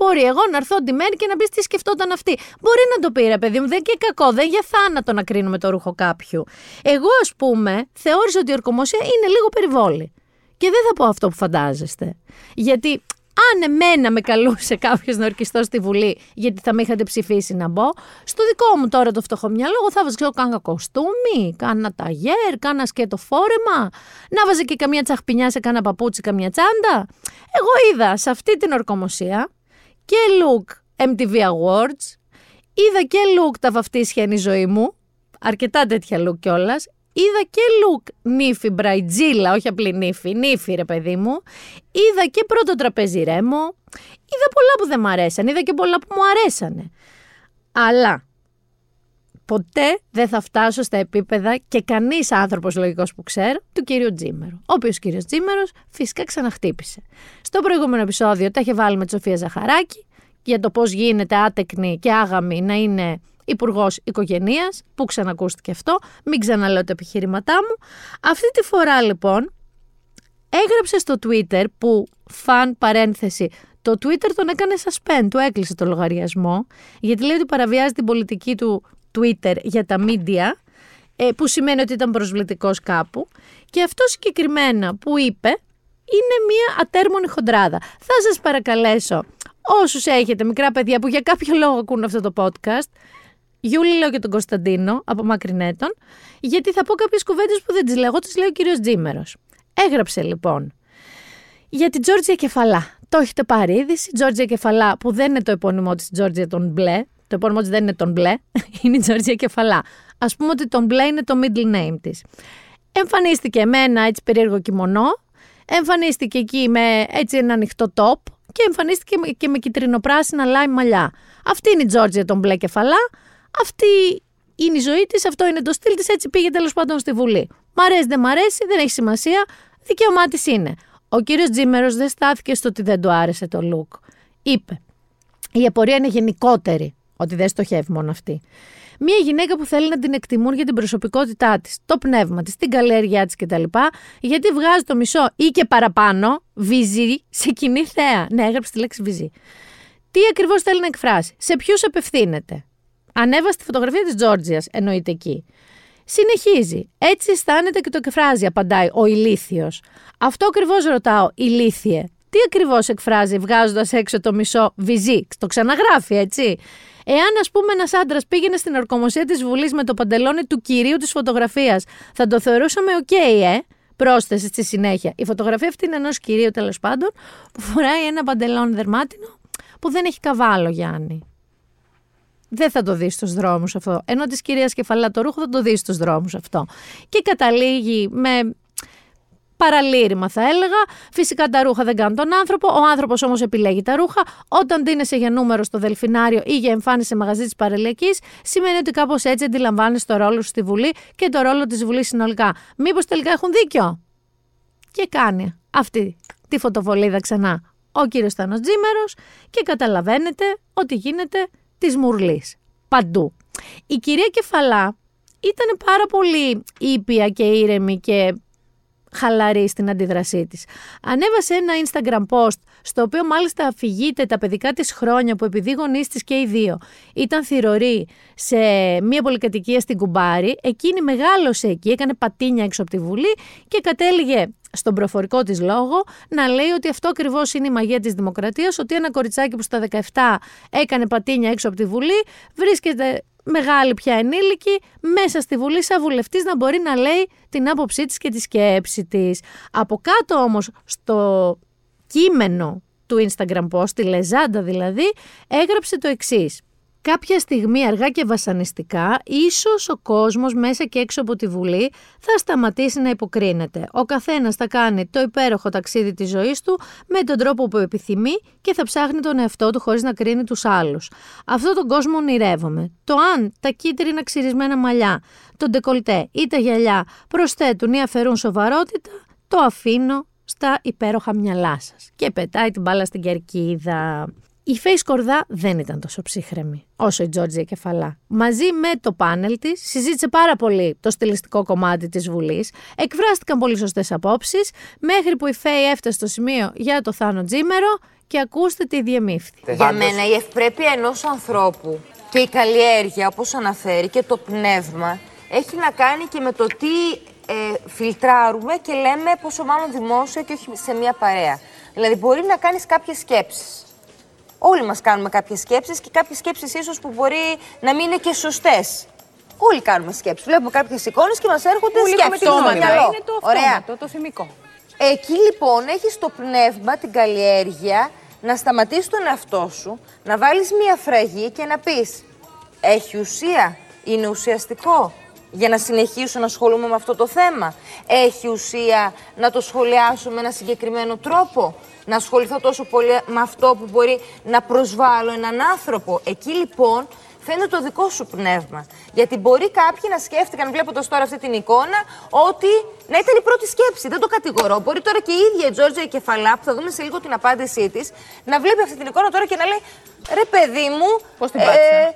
Μπορεί εγώ να έρθω ντυμένη και να πει τι σκεφτόταν αυτή. Μπορεί να το πει, ρε παιδί μου, δεν και κακό, δεν για θάνατο να κρίνουμε το ρούχο κάποιου. Εγώ, ας πούμε, θεώρησα ότι η ορκομοσία είναι λίγο περιβόλη. Και δεν θα πω αυτό που φαντάζεστε. Γιατί αν εμένα με καλούσε κάποιος να ορκιστώ στη Βουλή, γιατί θα με είχατε ψηφίσει να μπω, στο δικό μου τώρα το φτωχό μυαλό, εγώ θα βάζω κάνα κοστούμι, κάνα ταγέρ, κάνα σκέτο φόρεμα, να βάζε και καμία τσαχπινιά σε κάνα παπούτσι, καμία τσάντα. Εγώ είδα σε αυτή την ορκομοσία και look MTV Awards. Είδα και look τα βαφτίσια είναι η ζωή μου. Αρκετά τέτοια look κιόλας. Είδα και look νύφη μπραιτζίλα, όχι απλή νύφη, νύφη ρε παιδί μου. Είδα και πρώτο τραπέζι ρέμο. Είδα πολλά που δεν μου αρέσαν, είδα και πολλά που μου αρέσανε. Αλλά ποτέ δεν θα φτάσω στα επίπεδα και κανείς άνθρωπος λογικός που ξέρω του κυρίου Τζίμερο. Ο οποίος κύριος Τζίμερος φυσικά ξαναχτύπησε. Στο προηγούμενο επεισόδιο τα είχε βάλει με τη Σοφία Ζαχαράκη για το πώς γίνεται άτεκνη και άγαμη να είναι υπουργός οικογένεια, που ξανακούστηκε αυτό. Μην ξαναλέω τα επιχειρήματά μου. Αυτή τη φορά λοιπόν έγραψε στο Twitter που φαν παρένθεση το Twitter τον έκανε suspend, του έκλεισε το λογαριασμό, γιατί λέει ότι παραβιάζει την πολιτική του Twitter για τα media, ε, που σημαίνει ότι ήταν προσβλητικός κάπου. Και αυτό συγκεκριμένα που είπε είναι μια ατέρμονη χοντράδα. Θα σας παρακαλέσω, όσους έχετε μικρά παιδιά που για κάποιο λόγο ακούν αυτό το podcast, Γιούλη λέω και τον Κωνσταντίνο από Μακρινέτων, γιατί θα πω κάποιες κουβέντες που δεν τις λέω, τις λέω ο κύριος Τζίμερος. Έγραψε λοιπόν για την Τζόρτζια Κεφαλά. Το έχετε πάρει είδηση. Τζόρτζια Κεφαλά, που δεν είναι το επώνυμό της Τζόρτζια τον μπλε, το επώνυμό της δεν είναι τον μπλε, είναι η Τζορτζία Κεφαλά. Α πούμε ότι τον μπλε είναι το middle name της. Εμφανίστηκε με ένα έτσι περίεργο κιμονό, εμφανίστηκε εκεί με έτσι ένα ανοιχτό top και εμφανίστηκε και με κυτρινοπράσινα λάι μαλλιά. Αυτή είναι η Τζόρτζια τον μπλε κεφαλά, αυτή είναι η ζωή της, αυτό είναι το στυλ της, έτσι πήγε τέλος πάντων στη Βουλή. Μ' αρέσει, δεν μ' αρέσει, δεν έχει σημασία, δικαίωμά της είναι. Ο κύριος Τζίμερος δεν στάθηκε στο ότι δεν του άρεσε το look. Είπε, η απορία είναι γενικότερη ότι δεν στοχεύει μόνο αυτή. Μία γυναίκα που θέλει να την εκτιμούν για την προσωπικότητά της, το πνεύμα της, την καλλιέργειά της κτλ. Γιατί βγάζει το μισό ή και παραπάνω βυζί σε κοινή θέα. Ναι, έγραψε τη λέξη βυζί. Τι ακριβώς θέλει να εκφράσει, σε ποιους απευθύνεται. Ανέβασε τη φωτογραφία της Τζόρτζιας, εννοείται εκεί. Συνεχίζει. Έτσι αισθάνεται και το εκφράζει, απαντάει ο ηλίθιος. Αυτό ακριβώς ρωτάω, ηλίθιε. Τι ακριβώς εκφράζει βγάζοντας έξω το μισό βυζί. Το ξαναγράφει, έτσι. Εάν, ας πούμε, ένας άντρας πήγαινε στην ορκωμοσία της Βουλής με το παντελόνι του κυρίου της φωτογραφίας, θα το θεωρούσαμε οκ, ε; Πρόσθεσε στη συνέχεια. Η φωτογραφία αυτή είναι ενός κυρίου τέλος πάντων που φοράει ένα παντελόνι δερμάτινο που δεν έχει καβάλο, Γιάννη. Δεν θα το δεις στους δρόμους αυτό. Ενώ της κυρίας Κεφαλά το ρούχο θα το δεις στους δρόμους αυτό. Και καταλήγει με παραλήρημα θα έλεγα. Φυσικά τα ρούχα δεν κάνουν τον άνθρωπο. Ο άνθρωπος όμως επιλέγει τα ρούχα. Όταν δίνεσαι για νούμερο στο Δελφινάριο ή για εμφάνιση σε μαγαζί της παρελιακή, σημαίνει ότι κάπως έτσι αντιλαμβάνει το ρόλο σου στη Βουλή και το ρόλο της Βουλής συνολικά. Μήπως τελικά έχουν δίκιο; Και κάνει αυτή τη φωτοβολίδα ξανά ο κύριος Θάνος Τζίμερος και καταλαβαίνετε ότι γίνεται της μουρλής. Παντού. Η κυρία Κεφαλά ήταν πάρα πολύ ήπια και ήρεμη και χαλαρή στην αντίδρασή της. Ανέβασε ένα Instagram post, στο οποίο μάλιστα αφηγείται τα παιδικά της χρόνια που επειδή γονείς της και οι δύο ήταν θηροροί σε μια πολυκατοικία στην Κουμπάρη, εκείνη μεγάλωσε εκεί, έκανε πατίνια έξω από τη Βουλή και κατέληγε στον προφορικό της λόγο να λέει ότι αυτό ακριβώς είναι η μαγεία της δημοκρατίας, ότι ένα κοριτσάκι που στα 17 έκανε πατίνια έξω από τη Βουλή βρίσκεται μεγάλη πια ενήλικη, μέσα στη Βουλή σαν βουλευτής να μπορεί να λέει την άποψή της και τη σκέψη της. Από κάτω όμως στο κείμενο του Instagram post, τη λεζάντα δηλαδή, έγραψε το εξής. Κάποια στιγμή αργά και βασανιστικά, ίσως ο κόσμος μέσα και έξω από τη Βουλή θα σταματήσει να υποκρίνεται. Ο καθένας θα κάνει το υπέροχο ταξίδι της ζωής του με τον τρόπο που επιθυμεί και θα ψάχνει τον εαυτό του χωρίς να κρίνει τους άλλους. Αυτό τον κόσμο ονειρεύομαι. Το αν τα κίτρινα ξυρισμένα μαλλιά, το ντεκολτέ ή τα γυαλιά προσθέτουν ή αφαιρούν σοβαρότητα, το αφήνω στα υπέροχα μυαλά σας. Και πετάει την μπάλα στην κερκίδα. Η Φέης Σκορδά δεν ήταν τόσο ψύχρεμη όσο η Τζόρτζια Κεφαλά. Μαζί με το πάνελ της, συζήτησε πάρα πολύ το στιλιστικό κομμάτι της Βουλής, εκφράστηκαν πολύ σωστές απόψεις, μέχρι που η Φέη έφτασε στο σημείο για το Θάνο Τζίμερο και ακούστε τι διεμήφθη. Για μένα η ευπρέπεια ενός ανθρώπου και η καλλιέργεια, όπως αναφέρει, και το πνεύμα έχει να κάνει και με το τι ε, φιλτράρουμε και λέμε πόσο μάλλον δημόσια και όχι σε μια παρέα. Δηλαδή, μπορεί να κάνεις κάποιες σκέψεις Όλοι μας κάνουμε κάποιες σκέψεις και κάποιες σκέψεις ίσως που μπορεί να μην είναι και σωστές. Όλοι κάνουμε σκέψεις. Βλέπουμε κάποιες εικόνες και μας έρχονται σκέψεις. Το είναι το αυτόματο, το θυμικό. Εκεί λοιπόν έχεις το πνεύμα, την καλλιέργεια, να σταματήσεις τον εαυτό σου, να βάλεις μία φραγή και να πεις: Έχει ουσία, είναι ουσιαστικό για να συνεχίσω να ασχολούμαι με αυτό το θέμα; Έχει ουσία να το σχολιάσω με ένα συγκεκριμένο τρόπο; Να ασχοληθώ τόσο πολύ με αυτό που μπορεί να προσβάλλω έναν άνθρωπο. Εκεί λοιπόν φαίνεται το δικό σου πνεύμα. Γιατί μπορεί κάποιοι να σκέφτηκαν, βλέποντας τώρα αυτή την εικόνα, ότι να ήταν η πρώτη σκέψη. Δεν το κατηγορώ. Μπορεί τώρα και η ίδια η Τζόρτζια η Κεφαλά, που θα δούμε σε λίγο την απάντησή της, να βλέπει αυτή την εικόνα τώρα και να λέει Ρε παιδί μου. Πώς την πάτησα; Ε,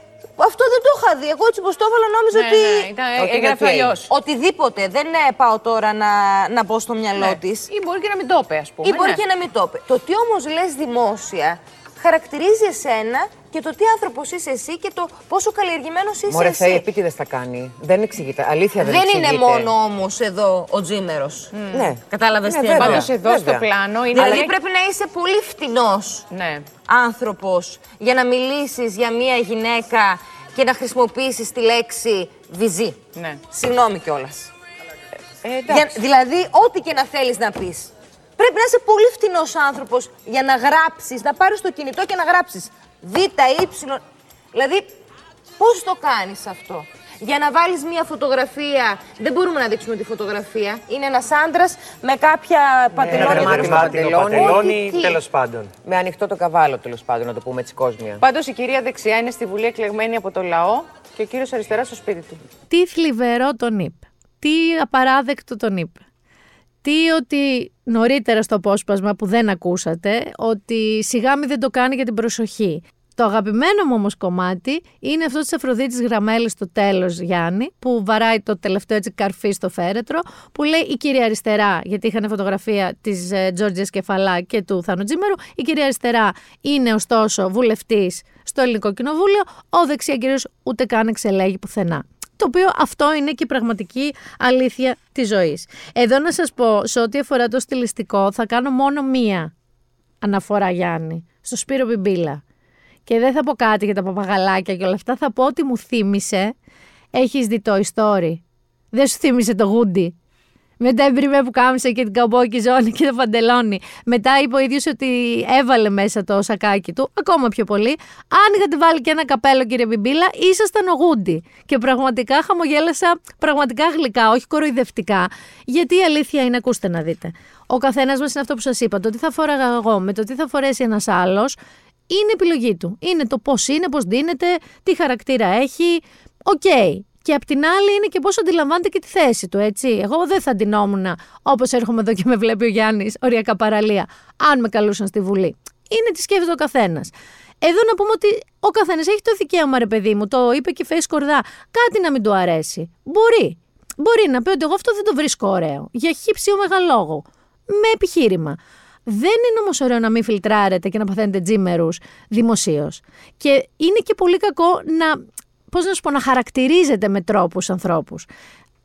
αυτό δεν το είχα δει. Εγώ έτσι πω το έβαλα, νόμιζα ναι, ότι. Ναι, ήταν, έγραφε αλλιώς. Οτιδήποτε. Δεν ε, πάω τώρα να, να μπω στο μυαλό ναι. της. Ή μπορεί και να μην το είπε, ας πούμε. Ή μπορεί ναι. και να μην το είπε. Το τι όμως λες δημόσια χαρακτηρίζει εσένα και το τι άνθρωπος είσαι εσύ και το πόσο καλλιεργημένος είσαι Μωρέ, εσύ. Μωρέ, επίτηδες τα κάνει. Δεν εξηγείται. Αλήθεια δεν, δεν εξηγείται. είναι μόνο όμως εδώ ο Τζίμερος. Mm. Ναι. Κατάλαβες ναι, τι βέβαια. Πάντως εδώ βέβαια. στο πλάνο είναι. Δηλαδή πρέπει να είσαι πολύ φτηνός ναι. άνθρωπος για να μιλήσεις για μία γυναίκα και να χρησιμοποιήσεις τη λέξη βυζί. Ναι. Συγγνώμη κιόλας. Ε, δηλαδή, ό,τι και να θέλεις να πεις. Πρέπει να είσαι πολύ φτηνός άνθρωπος για να γράψεις, να πάρεις το κινητό και να γράψεις Β, Υ. Δηλαδή, πώς το κάνεις αυτό; Για να βάλεις μία φωτογραφία, δεν μπορούμε να δείξουμε τη φωτογραφία. Είναι ένας άντρας με κάποια πατελόνια. Ναι, πατελόνι, τέλος πάντων. Με ανοιχτό το καβάλο, τέλος πάντων, να το πούμε έτσι κόσμια. Πάντως η κυρία δεξιά είναι στη Βουλή εκλεγμένη από το λαό και ο κύριος αριστερά στο σπίτι του. Τι θλιβερό τον είπε. Τι απαράδεκτο τον είπε. Τι ότι νωρίτερα στο απόσπασμα που δεν ακούσατε, ότι σιγά μη δεν το κάνει για την προσοχή. Το αγαπημένο μου όμως κομμάτι είναι αυτό της Αφροδίτης Γραμμέλης στο τέλος, Γιάννη, που βαράει το τελευταίο έτσι καρφί στο φέρετρο, που λέει η κυρία Αριστερά, γιατί είχαν φωτογραφία της ε, Τζόρτζιας Κεφαλά και του Θάνου Τζίμερου. Η κυρία Αριστερά είναι ωστόσο βουλευτής στο Ελληνικό Κοινοβούλιο, ο δεξιά κύριο ούτε καν εξελέγει πουθενά. Το οποίο αυτό είναι και η πραγματική αλήθεια της ζωής. Εδώ να σας πω, σε ό,τι αφορά το στιλιστικό, θα κάνω μόνο μία αναφορά, Γιάννη, στο Σπύρο Μπιμπίλα. Και δεν θα πω κάτι για τα παπαγαλάκια και όλα αυτά. Θα πω ότι μου θύμισε. Έχεις δει το story; Δεν σου θύμισε το γούντι; Με τα εμπριμέ που κάμισε και την καμπόκι ζώνη και το παντελόνι. Μετά είπε ο ίδιος ότι έβαλε μέσα το σακάκι του, ακόμα πιο πολύ. Αν είχατε βάλει και ένα καπέλο, κύριε Μπιμπίλα, ήσασταν ο γούντι. Και πραγματικά χαμογέλασα, πραγματικά γλυκά, όχι κοροϊδευτικά. Γιατί η αλήθεια είναι, ακούστε να δείτε. Ο καθένας μας είναι αυτό που σας είπα. Το τι θα φοράγα εγώ με το τι θα φορέσει ένας άλλος είναι επιλογή του. Είναι το πώς είναι, πώς δίνεται, τι χαρακτήρα έχει. Οκ. Και απ' την άλλη είναι και πώς αντιλαμβάνεται και τη θέση του, έτσι. Εγώ δεν θα ντυνόμουν όπως έρχομαι εδώ και με βλέπει ο Γιάννης, οριακά παραλία, αν με καλούσαν στη Βουλή. Είναι τι σκέφτεται ο καθένας. Εδώ να πούμε ότι ο καθένας έχει το δικαίωμα, ρε παιδί μου, το είπε και η Φέης Κορδά, κάτι να μην του αρέσει. Μπορεί. Μπορεί να πει ότι εγώ αυτό δεν το βρίσκω ωραίο. Για χύψη ο μεγαλόγο. Με επιχείρημα. Δεν είναι όμως ωραίο να μην φιλτράρετε και να παθαίνετε τζίμερους δημοσίως. Και είναι και πολύ κακό να, πώς να σου πω, να χαρακτηρίζετε με τρόπους ανθρώπους.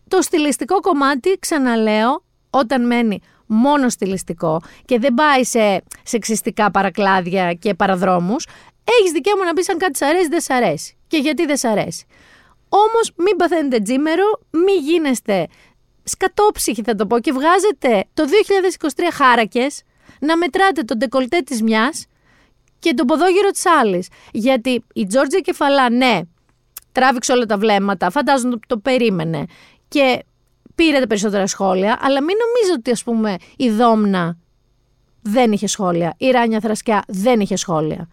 Το στιλιστικό κομμάτι, ξαναλέω, όταν μένει μόνο στιλιστικό και δεν πάει σε σεξιστικά παρακλάδια και παραδρόμους, έχεις δικαίωμα να πεις αν κάτι σ' αρέσει δεν σ' αρέσει. Και γιατί δεν σ' αρέσει. Όμως μην παθαίνετε τζίμερο, μην γίνεστε σκατόψυχοι θα το πω και βγάζετε το 2023 χάρακες να μετράτε τον ντεκολτέ της μιας και τον ποδόγυρο της άλλης. Γιατί η Τζόρτζια Κεφαλά, ναι, τράβηξε όλα τα βλέμματα, φαντάζομαι το, το περίμενε και πήρε τα περισσότερα σχόλια, αλλά μην νομίζετε ότι ας πούμε η Δόμνα δεν είχε σχόλια, η Ράνια Θρασκιά δεν είχε σχόλια.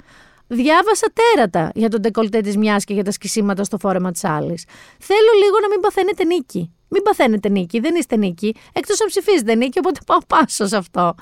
Διάβασα τέρατα για τον ντεκολτέ της μιας και για τα σκισίματα στο φόρεμα της άλλης. Θέλω λίγο να μην παθαίνετε νίκη. Μην παθαίνετε νίκη, δεν είστε νίκη. Εκτός αν ψηφίζετε νίκη, οπότε πάω πάσο σε αυτό.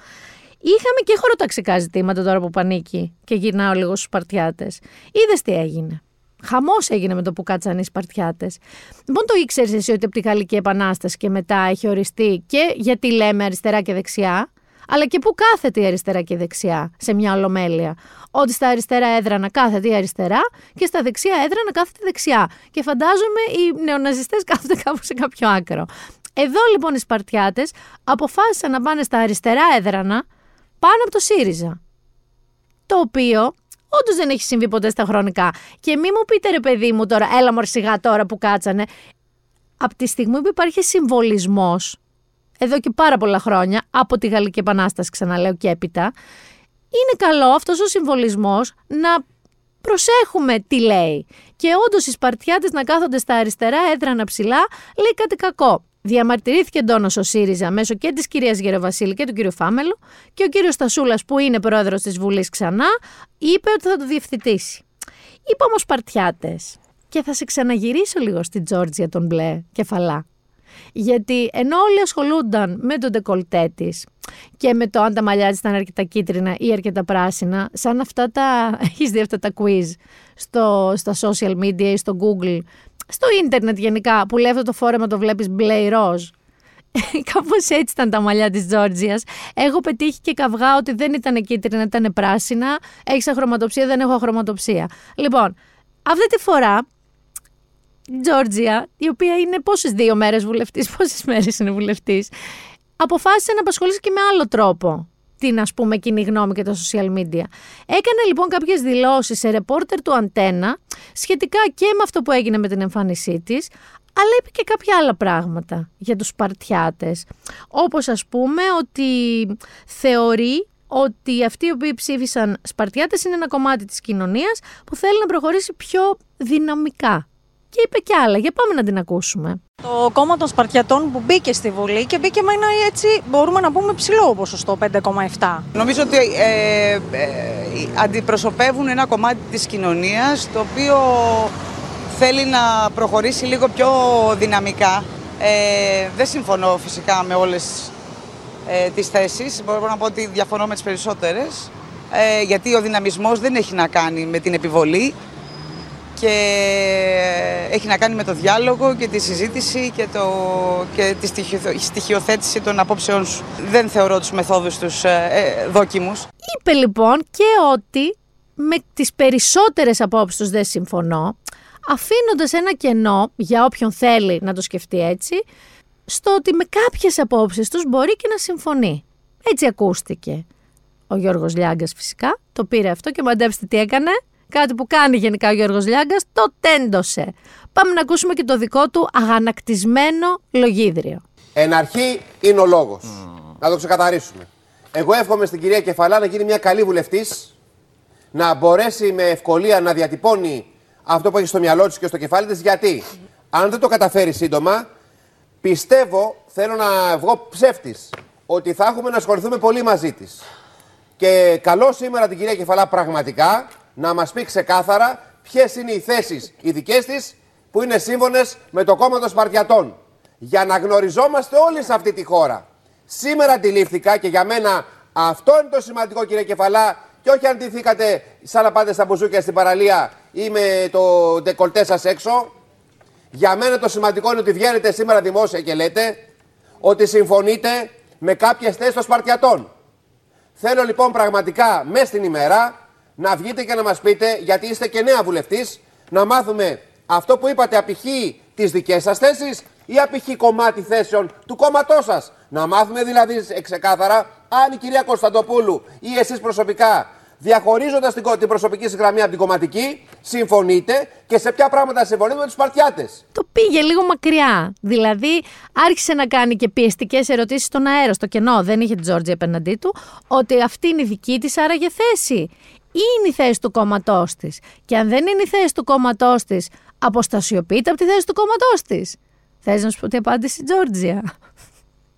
Είχαμε και χωροταξικά ζητήματα τώρα που πανίκει και γυρνάω λίγο στους Σπαρτιάτε. Είδες τι έγινε. Χαμός έγινε με το που κάτσαν οι Σπαρτιάτες. Λοιπόν, το ήξερες εσύ ότι από τη Γαλλική Επανάσταση και μετά έχει οριστεί και γιατί λέμε αριστερά και δεξιά, αλλά και πού κάθεται η αριστερά και η δεξιά σε μια ολομέλεια. Ότι στα αριστερά έδρανα κάθεται η αριστερά και στα δεξιά έδρανα κάθεται η δεξιά. Και φαντάζομαι οι νεοναζιστές κάθονται κάπου σε κάποιο άκρο. Εδώ λοιπόν οι Σπαρτιάτες αποφάσισαν να πάνε στα αριστερά έδρανα πάνω από το ΣΥΡΙΖΑ. Το οποίο όντως δεν έχει συμβεί ποτέ στα χρονικά. Και μη μου πείτε ρε παιδί μου τώρα, έλα μορσιγά τώρα που κάτσανε. Από τη στιγμή που υπάρχει συμβολισμός, εδώ και πάρα πολλά χρόνια, από τη Γαλλική Επανάσταση, ξαναλέω και έπειτα, είναι καλό αυτός ο συμβολισμός να προσέχουμε τι λέει. Και όντως οι Σπαρτιάτες να κάθονται στα αριστερά έδρανα ψηλά, λέει κάτι κακό. Διαμαρτυρήθηκε εντόνω ο ΣΥΡΙΖΑ μέσω και της κυρίας Γεροβασίλη και του κύριου Φάμελου και ο κύριος Στασούλας, που είναι πρόεδρος της Βουλής ξανά, είπε ότι θα το διευθυντήσει. Είπα όμως Σπαρτιάτε, και θα σε ξαναγυρίσω λίγο στην Τζόρτζια τον μπλε κεφαλά. Γιατί ενώ όλοι ασχολούνταν με τον ντεκολτέ της και με το αν τα μαλλιά της ήταν αρκετά κίτρινα ή αρκετά πράσινα, σαν αυτά τα. έχεις δει αυτά τα quiz στο, στα social media ή στο Google στο ίντερνετ γενικά, που λέει αυτό το φόρεμα το βλέπεις μπλε ή ροζ. Κάπως έτσι ήταν τα μαλλιά της Τζόρτζιας. Έχω πετύχει και καυγά ότι δεν ήταν κίτρινα, ήταν πράσινα. Έχεις αχρωματοψία, δεν έχω αχρωματοψία. Λοιπόν, αυτή τη φορά η Τζόρτζια, η οποία είναι πόσες δύο μέρες βουλευτής, πόσες μέρες είναι βουλευτής, αποφάσισε να απασχολήσει και με άλλο τρόπο την ας πούμε κοινή γνώμη και τα social media. Έκανε λοιπόν κάποιες δηλώσεις σε ρεπόρτερ του Αντένα σχετικά και με αυτό που έγινε με την εμφάνισή της, αλλά είπε και κάποια άλλα πράγματα για τους Σπαρτιάτες. Όπως ας πούμε ότι θεωρεί ότι αυτοί οι οποίοι ψήφισαν Σπαρτιάτες είναι ένα κομμάτι της κοινωνίας που θέλει να προχωρήσει πιο δυναμικά και είπε κι άλλα. Για πάμε να την ακούσουμε. Το κόμμα των Σπαρτιατών που μπήκε στη Βουλή και μπήκε με ένα έτσι μπορούμε να πούμε ψηλό ποσοστό 5,7. Νομίζω ότι ε, ε, αντιπροσωπεύουν ένα κομμάτι της κοινωνίας το οποίο θέλει να προχωρήσει λίγο πιο δυναμικά. Ε, δεν συμφωνώ φυσικά με όλες ε, τις θέσεις. Μπορώ να πω ότι διαφωνώ με τις περισσότερες. ε, γιατί ο δυναμισμός δεν έχει να κάνει με την επιβολή και έχει να κάνει με το διάλογο και τη συζήτηση και, το, και τη στοιχειοθ- στοιχειοθέτηση των απόψεών σου. Δεν θεωρώ τους μεθόδους τους ε, ε, δόκιμους. Είπε λοιπόν και ότι με τις περισσότερες απόψεις τους δεν συμφωνώ, αφήνοντας ένα κενό για όποιον θέλει να το σκεφτεί έτσι, στο ότι με κάποιες απόψεις τους μπορεί και να συμφωνεί. Έτσι ακούστηκε. Ο Γιώργος Λιάγκας φυσικά το πήρε αυτό και μαντέψτε τι έκανε. Κάτι που κάνει γενικά ο Γιώργος Λιάγκας, το τέντωσε. Πάμε να ακούσουμε και το δικό του αγανακτισμένο λογίδριο. Εν αρχή είναι ο λόγος. Να το ξεκαθαρίσουμε. Εγώ εύχομαι στην κυρία Κεφαλά να γίνει μια καλή βουλευτής, να μπορέσει με ευκολία να διατυπώνει αυτό που έχει στο μυαλό της και στο κεφάλι της. Γιατί, αν δεν το καταφέρει σύντομα, πιστεύω, θέλω να βγω ψεύτης, ότι θα έχουμε να ασχοληθούμε πολύ μαζί της. Και καλό σήμερα την κυρία Κεφαλά πραγματικά να μας πει ξεκάθαρα ποιες είναι οι θέσεις οι δικές της που είναι σύμφωνες με το κόμμα των Σπαρτιατών. Για να γνωριζόμαστε όλοι σε αυτή τη χώρα. Σήμερα αντιλήφθηκα και για μένα αυτό είναι το σημαντικό κύριε Κεφαλά και όχι αν ντυθήκατε σαν να πάτε στα μπουζούκια στην παραλία ή με το ντεκολτέ σας έξω. Για μένα το σημαντικό είναι ότι βγαίνετε σήμερα δημόσια και λέτε ότι συμφωνείτε με κάποιες θέσεις των Σπαρτιατών. Θέλω λοιπόν πραγματικά μέσα στην ημέρα να βγείτε και να μας πείτε, γιατί είστε και νέα βουλευτής, να μάθουμε αυτό που είπατε απηχεί τις δικές σας θέσεις ή απηχεί κομμάτι θέσεων του κόμματός σας. Να μάθουμε δηλαδή ξεκάθαρα αν η κυρία Κωνσταντοπούλου ή εσείς προσωπικά διαχωρίζοντας την, κο- την προσωπική σας γραμμή από την κομματική, συμφωνείτε και σε ποια πράγματα συμφωνείτε με τους Σπαρτιάτες. το πήγε λίγο μακριά. Δηλαδή, άρχισε να κάνει και πιεστικές ερωτήσεις στον αέρα, στο κενό. Δεν είχε την Τζόρτζη απέναντί του, ότι αυτή είναι η δική της άραγε θέση. Ή είναι η θέση του κόμματός της. Και αν δεν είναι η θέση του κόμματός της, αποστασιοποιείται από τη θέση του κόμματός της. Θες να σου πω τι απάντησε η Τζόρτζια;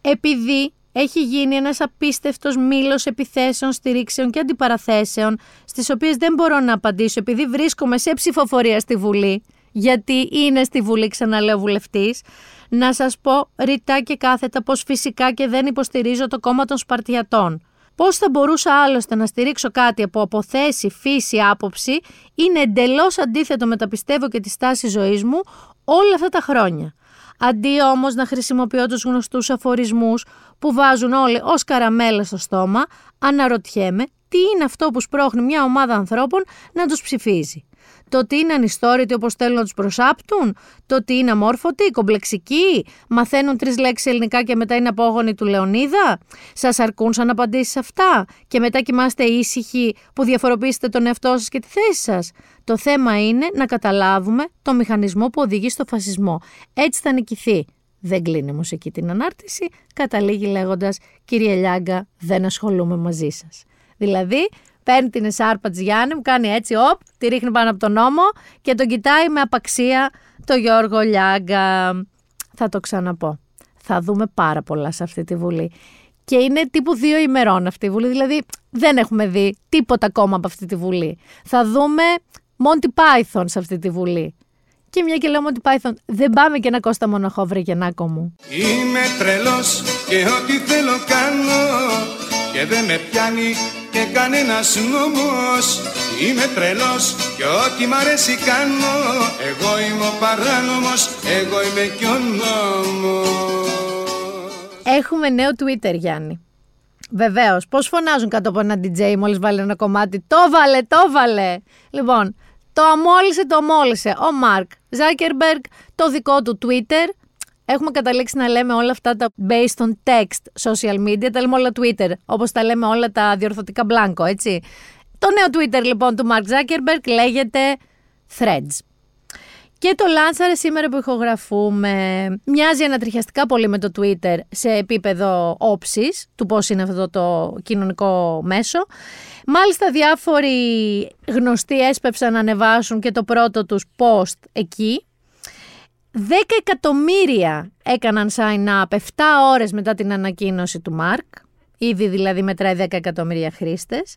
Επειδή έχει γίνει ένας απίστευτος μήλος επιθέσεων, στηρίξεων και αντιπαραθέσεων, στις οποίες δεν μπορώ να απαντήσω επειδή βρίσκομαι σε ψηφοφορία στη Βουλή, γιατί είναι στη Βουλή, ξαναλέω βουλευτής, να σας πω ρητά και κάθετα πως φυσικά και δεν υποστηρίζω το κόμμα των Σπαρτιατών. Πώς θα μπορούσα άλλωστε να στηρίξω κάτι από αποθέση, φύση, άποψη, είναι εντελώς αντίθετο με τα πιστεύω και τη στάση ζωής μου όλα αυτά τα χρόνια. Αντί όμως να χρησιμοποιώ τους γνωστούς αφορισμούς που βάζουν όλοι ως καραμέλα στο στόμα, αναρωτιέμαι τι είναι αυτό που σπρώχνει μια ομάδα ανθρώπων να τους ψηφίζει. Το ότι είναι ανιστόρητοι όπως θέλουν να τους προσάπτουν, το ότι είναι αμόρφωτοι, κομπλεξικοί, μαθαίνουν τρεις λέξεις ελληνικά και μετά είναι απόγονοι του Λεωνίδα. Σας αρκούν σαν απαντήσεις αυτά; Και μετά κοιμάστε ήσυχοι που διαφοροποιήσετε τον εαυτό σας και τη θέση σας; Το θέμα είναι να καταλάβουμε το μηχανισμό που οδηγεί στο φασισμό. Έτσι θα νικηθεί. Δεν κλείνει όμως εκεί την ανάρτηση, καταλήγει λέγοντας «Κύριε Λιάγκα, δεν ασχολούμαι μαζί σας». Δηλαδή, παίρνει την εσάρπα της Γιάννη, μου κάνει έτσι, οπ, τη ρίχνει πάνω από τον νόμο και τον κοιτάει με απαξία το Γιώργο Λιάγκα. Θα το ξαναπώ. Θα δούμε πάρα πολλά σε αυτή τη Βουλή. Και είναι τύπου δύο ημερών αυτή η Βουλή, δηλαδή δεν έχουμε δει τίποτα ακόμα από αυτή τη Βουλή. Θα δούμε Monty Python σε αυτή τη Βουλή. Και μια και λέω Monty Python, δεν πάμε και ένα Κώστα Μοναχό, βρε γεννάκο μου. Είμαι τρελός και ό,τι θέλω κάνω και δεν με πιάνει και κανένας νόμος Είμαι τρελός και ό,τι μ' αρέσει κάνω Εγώ είμαι ο παράνομος, εγώ είμαι κι ο νόμος Έχουμε νέο Twitter, Γιάννη. Βεβαίως. Πώς φωνάζουν κάτω από ένα DJ μόλις βάλει ένα κομμάτι; Το βάλε, το βάλε. Λοιπόν, το αμόλυσε, το αμόλυσε. Ο Μαρκ Ζάκερμπεργκ, το δικό του Twitter. Έχουμε καταλήξει να λέμε όλα αυτά τα based on text social media, τα λέμε όλα Twitter, όπως τα λέμε όλα τα διορθωτικά μπλάνκο, έτσι. Το νέο Twitter λοιπόν του Mark Zuckerberg λέγεται Threads. Και το λάνσαρε σήμερα που ηχογραφούμε. Μοιάζει ανατριχιαστικά πολύ με το Twitter σε επίπεδο όψης του πώς είναι αυτό το κοινωνικό μέσο. Μάλιστα διάφοροι γνωστοί έσπευσαν να ανεβάσουν και το πρώτο τους post εκεί. 10 εκατομμύρια έκαναν sign up 7 ώρες μετά την ανακοίνωση του Μάρκ. Ήδη δηλαδή μετράει 10 εκατομμύρια χρήστες.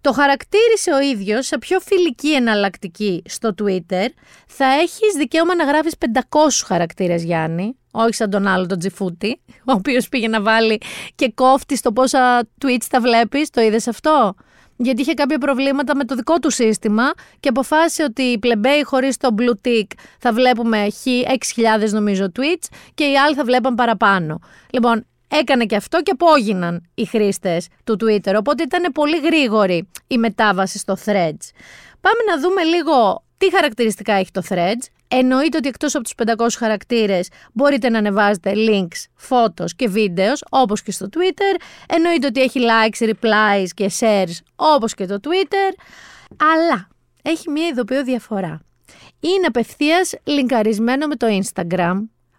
Το χαρακτήρισε ο ίδιος σε πιο φιλική εναλλακτική στο Twitter. Θα έχεις δικαίωμα να γράφεις 500 χαρακτήρες Γιάννη, όχι σαν τον άλλο τον Τζιφούτη, ο οποίος πήγε να βάλει και κόφτη στο πόσα tweets τα βλέπεις, το είδες αυτό; Γιατί είχε κάποια προβλήματα με το δικό του σύστημα και αποφάσισε ότι οι πλεμπέοι χωρίς το blue tick θα βλέπουμε χ 6.000 νομίζω tweets και οι άλλοι θα βλέπαν παραπάνω. Λοιπόν, έκανε και αυτό και απόγιναν οι χρήστες του Twitter. Οπότε ήταν πολύ γρήγορη η μετάβαση στο Threads. Πάμε να δούμε λίγο τι χαρακτηριστικά έχει το Threads. Εννοείται ότι εκτός από τους 500 χαρακτήρες μπορείτε να ανεβάζετε links, φώτος και βίντεος όπως και στο Twitter. Εννοείται ότι έχει likes, replies και shares όπως και το Twitter. Αλλά έχει μία ειδοποιώ διαφορά. Είναι απευθείας λινκαρισμένο με το Instagram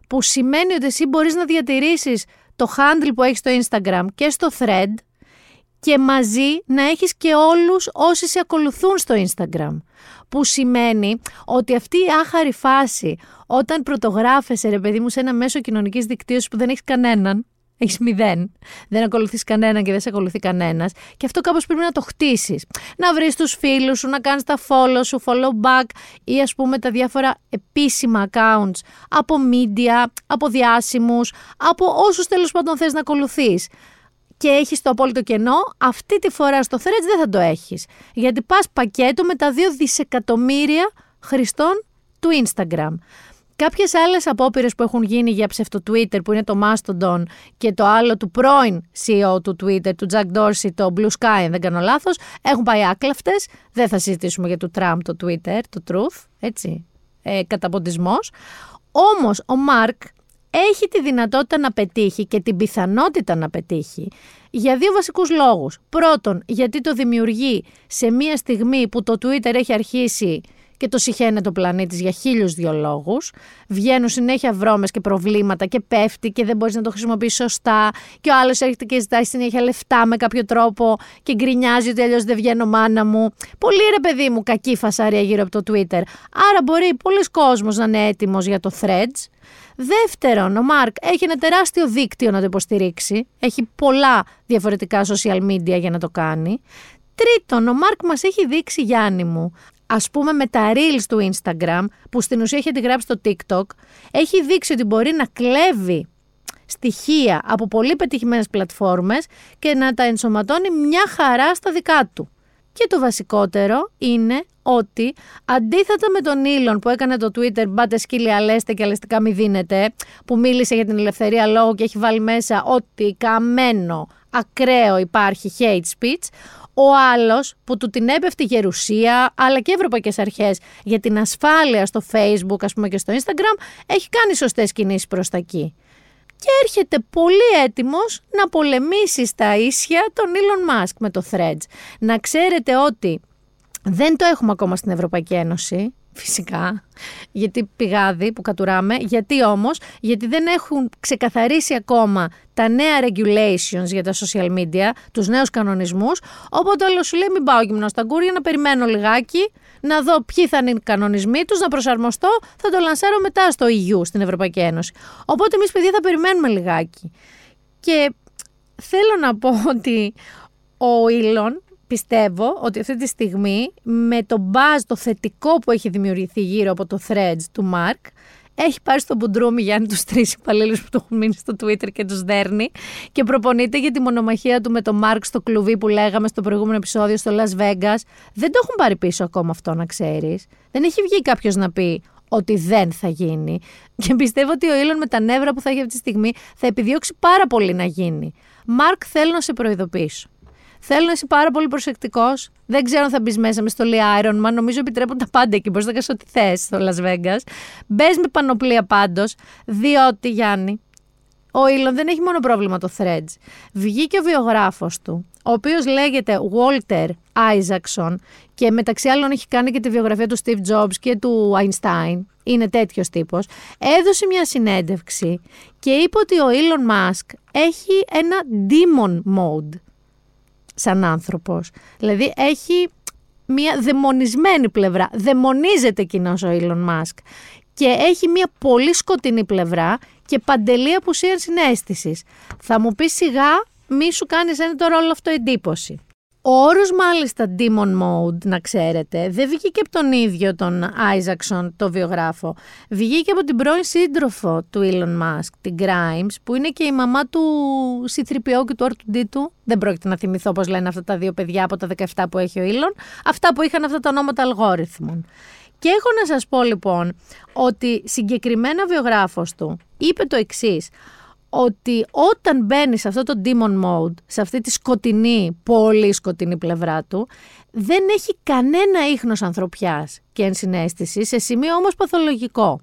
που σημαίνει ότι εσύ μπορείς να διατηρήσεις το handle που έχεις στο Instagram και στο thread και μαζί να έχεις και όλους όσοι σε ακολουθούν στο Instagram. Που σημαίνει ότι αυτή η άχαρη φάση όταν πρωτογράφεσαι ρε παιδί μου σε ένα μέσο κοινωνικής δικτύωσης που δεν έχεις κανέναν, έχεις μηδέν. Δεν ακολουθείς κανέναν και δεν σε ακολουθεί κανένας. Και αυτό κάπως πρέπει να το χτίσεις. Να βρεις τους φίλους σου, να κάνεις τα follow σου, follow back ή ας πούμε τα διάφορα επίσημα accounts από media, από διάσημους, από όσους τέλος πάντων θες να ακολουθείς και έχεις το απόλυτο κενό, αυτή τη φορά στο Threads δεν θα το έχεις. Γιατί πας πακέτο με τα 2 δισεκατομμύρια χρηστών του Instagram. Κάποιες άλλες απόπειρες που έχουν γίνει για ψευτο Twitter, που είναι το Mastodon και το άλλο του πρώην CEO του Twitter, του Jack Dorsey, το Blue Sky, αν δεν κάνω λάθος, έχουν πάει άκλαυτες. Δεν θα συζητήσουμε για το Trump το Twitter, το Truth, έτσι. Ε, Καταποντισμός. Όμως ο Μάρκ έχει τη δυνατότητα να πετύχει και την πιθανότητα να πετύχει για δύο βασικούς λόγους. Πρώτον, γιατί το δημιουργεί σε μια στιγμή που το Twitter έχει αρχίσει και το συχαίνεται ο πλανήτη για χίλιους δύο λόγους. Βγαίνουν συνέχεια βρώμες και προβλήματα και πέφτει και δεν μπορείς να το χρησιμοποιήσει σωστά. Και ο άλλος έρχεται και ζητάει συνέχεια λεφτά με κάποιο τρόπο και γκρινιάζει ότι αλλιώς δεν βγαίνω μάνα μου. Πολύ ρε παιδί μου, κακή φασαρία γύρω από το Twitter. Άρα μπορεί πολλοί κόσμος να είναι έτοιμος για το Threads. Δεύτερον, ο Μάρκ έχει ένα τεράστιο δίκτυο να το υποστηρίξει. Έχει πολλά διαφορετικά social media για να το κάνει. Τρίτον, ο Μάρκ μας έχει δείξει, Γιάννη μου, ας πούμε με τα reels του Instagram, που στην ουσία έχει γράψει στο TikTok, έχει δείξει ότι μπορεί να κλέβει στοιχεία από πολύ πετυχημένες πλατφόρμες και να τα ενσωματώνει μια χαρά στα δικά του. Και το βασικότερο είναι ότι αντίθετα με τον Ήλον που έκανε το Twitter «Μπάτε σκύλια αλέστε και αλεστικά μη δίνετε», που μίλησε για την ελευθερία λόγου και έχει βάλει μέσα ότι καμένο, ακραίο υπάρχει hate speech, ο άλλος που του την έπεφτε η γερουσία, αλλά και ευρωπαϊκές αρχές για την ασφάλεια στο Facebook, ας πούμε και στο Instagram, έχει κάνει σωστές κινήσεις προς τα εκεί. Και έρχεται πολύ έτοιμος να πολεμήσει στα ίσια τον Elon Musk με το Threads. Να ξέρετε ότι δεν το έχουμε ακόμα στην Ευρωπαϊκή Ένωση. Φυσικά, γιατί πηγάδι που κατουράμε, γιατί όμως, γιατί δεν έχουν ξεκαθαρίσει ακόμα τα νέα regulations για τα social media, τους νέους κανονισμούς, οπότε όλο σου λέει μην πάω γυμνό στα κούρια, να περιμένω λιγάκι, να δω ποιοι θα είναι οι κανονισμοί τους, να προσαρμοστώ, θα το λανσάρω μετά στο EU, στην Ευρωπαϊκή Ένωση. Οπότε εμείς παιδιά θα περιμένουμε λιγάκι. Και θέλω να πω ότι ο Ήλον πιστεύω ότι αυτή τη στιγμή με το buzz, το θετικό που έχει δημιουργηθεί γύρω από το threads του Mark, έχει πάρει στο μπουντρούμι Γιάννη τους τρεις υπαλλήλους που το έχουν μείνει στο Twitter και τους δέρνει και προπονείται για τη μονομαχία του με τον Μάρκ στο κλουβί που λέγαμε στο προηγούμενο επεισόδιο στο Las Vegas. Δεν το έχουν πάρει πίσω ακόμα αυτό, να ξέρεις. Δεν έχει βγει κάποιος να πει ότι δεν θα γίνει. Και πιστεύω ότι ο Ήλον με τα νεύρα που θα έχει αυτή τη στιγμή θα επιδιώξει πάρα πολύ να γίνει. Μάρκ, θέλω να σε προειδοποιήσω. Θέλω να είσαι πάρα πολύ προσεκτικός. Δεν ξέρω αν θα μπεις μέσα με στολή Iron Man. Νομίζω επιτρέπουν τα πάντα εκεί. Μπορείς να κάνεις ό,τι θες στο Las Vegas. Μπες με πανοπλία πάντως, διότι Γιάννη, ο Ήλον δεν έχει μόνο πρόβλημα το Threads. Βγήκε ο βιογράφος του, ο οποίος λέγεται Walter Isaacson και μεταξύ άλλων έχει κάνει και τη βιογραφία του Steve Jobs και του Einstein. Είναι τέτοιος τύπος. Έδωσε μια συνέντευξη και είπε ότι ο Elon Musk έχει ένα demon mode σαν άνθρωπος. Δηλαδή έχει μια δαιμονισμένη πλευρά. Δαιμονίζεται κοινό ο Elon Musk. Και έχει μια πολύ σκοτεινή πλευρά και παντελή απουσία συνέστησης. Θα μου πεις σιγά, μη σου κάνεις ένα τώρα όλο αυτό εντύπωση. Ο όρος μάλιστα Demon Mode, να ξέρετε, δεν βγήκε από τον ίδιο τον Isaacson, το βιογράφο. Βγήκε από την πρώην σύντροφο του Elon Musk, την Grimes, που είναι και η μαμά του C3PO και του R2D του. Δεν πρόκειται να θυμηθώ πώς λένε αυτά τα δύο παιδιά από τα 17 που έχει ο Elon. Αυτά που είχαν αυτά τα ονόματα αλγόριθμων. Και έχω να σας πω λοιπόν ότι συγκεκριμένα βιογράφος του είπε το εξής ότι όταν μπαίνει σε αυτό το demon mode, σε αυτή τη σκοτεινή, πολύ σκοτεινή πλευρά του, δεν έχει κανένα ίχνος ανθρωπιάς και ενσυναίσθησης, σε σημείο όμως παθολογικό.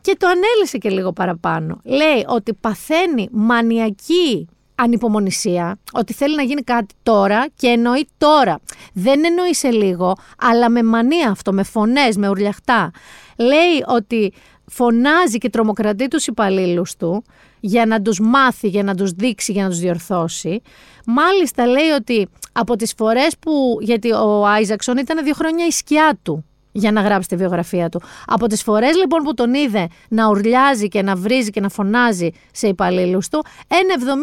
Και το ανέλησε και λίγο παραπάνω. Λέει ότι παθαίνει μανιακή ανυπομονησία, ότι θέλει να γίνει κάτι τώρα και εννοεί τώρα. Δεν εννοεί σε λίγο, αλλά με μανία αυτό, με φωνές, με ουρλιαχτά. Λέει ότι φωνάζει και τρομοκρατεί τους υπαλλήλους του για να τους μάθει, για να τους δείξει, για να τους διορθώσει. Μάλιστα λέει ότι από τις φορές που, γιατί ο Άιζαξον ήταν δύο χρόνια η σκιά του για να γράψει τη βιογραφία του. Από τις φορές λοιπόν που τον είδε να ουρλιάζει και να βρίζει και να φωνάζει σε υπαλλήλους του, ένα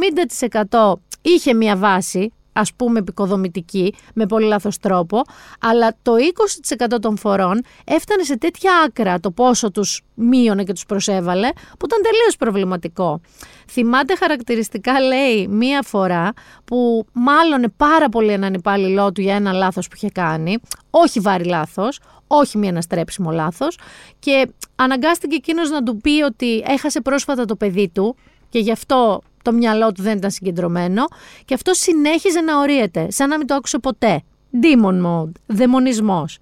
70% είχε μια βάση ας πούμε επικοδομητική, με πολύ λάθος τρόπο, αλλά το 20% των φορών έφτανε σε τέτοια άκρα το πόσο τους μείωνε και τους προσέβαλε, που ήταν τελείως προβληματικό. Θυμάται χαρακτηριστικά, λέει, μία φορά που μάλλον πάρα πολύ έναν υπάλληλό του για ένα λάθος που είχε κάνει, όχι βάρη λάθος, όχι μία αναστρέψιμο λάθος και αναγκάστηκε εκείνος να του πει ότι έχασε πρόσφατα το παιδί του και γι' αυτό το μυαλό του δεν ήταν συγκεντρωμένο και αυτό συνέχιζε να ορίεται, σαν να μην το άκουσε ποτέ. Demon mode, δαιμονισμός.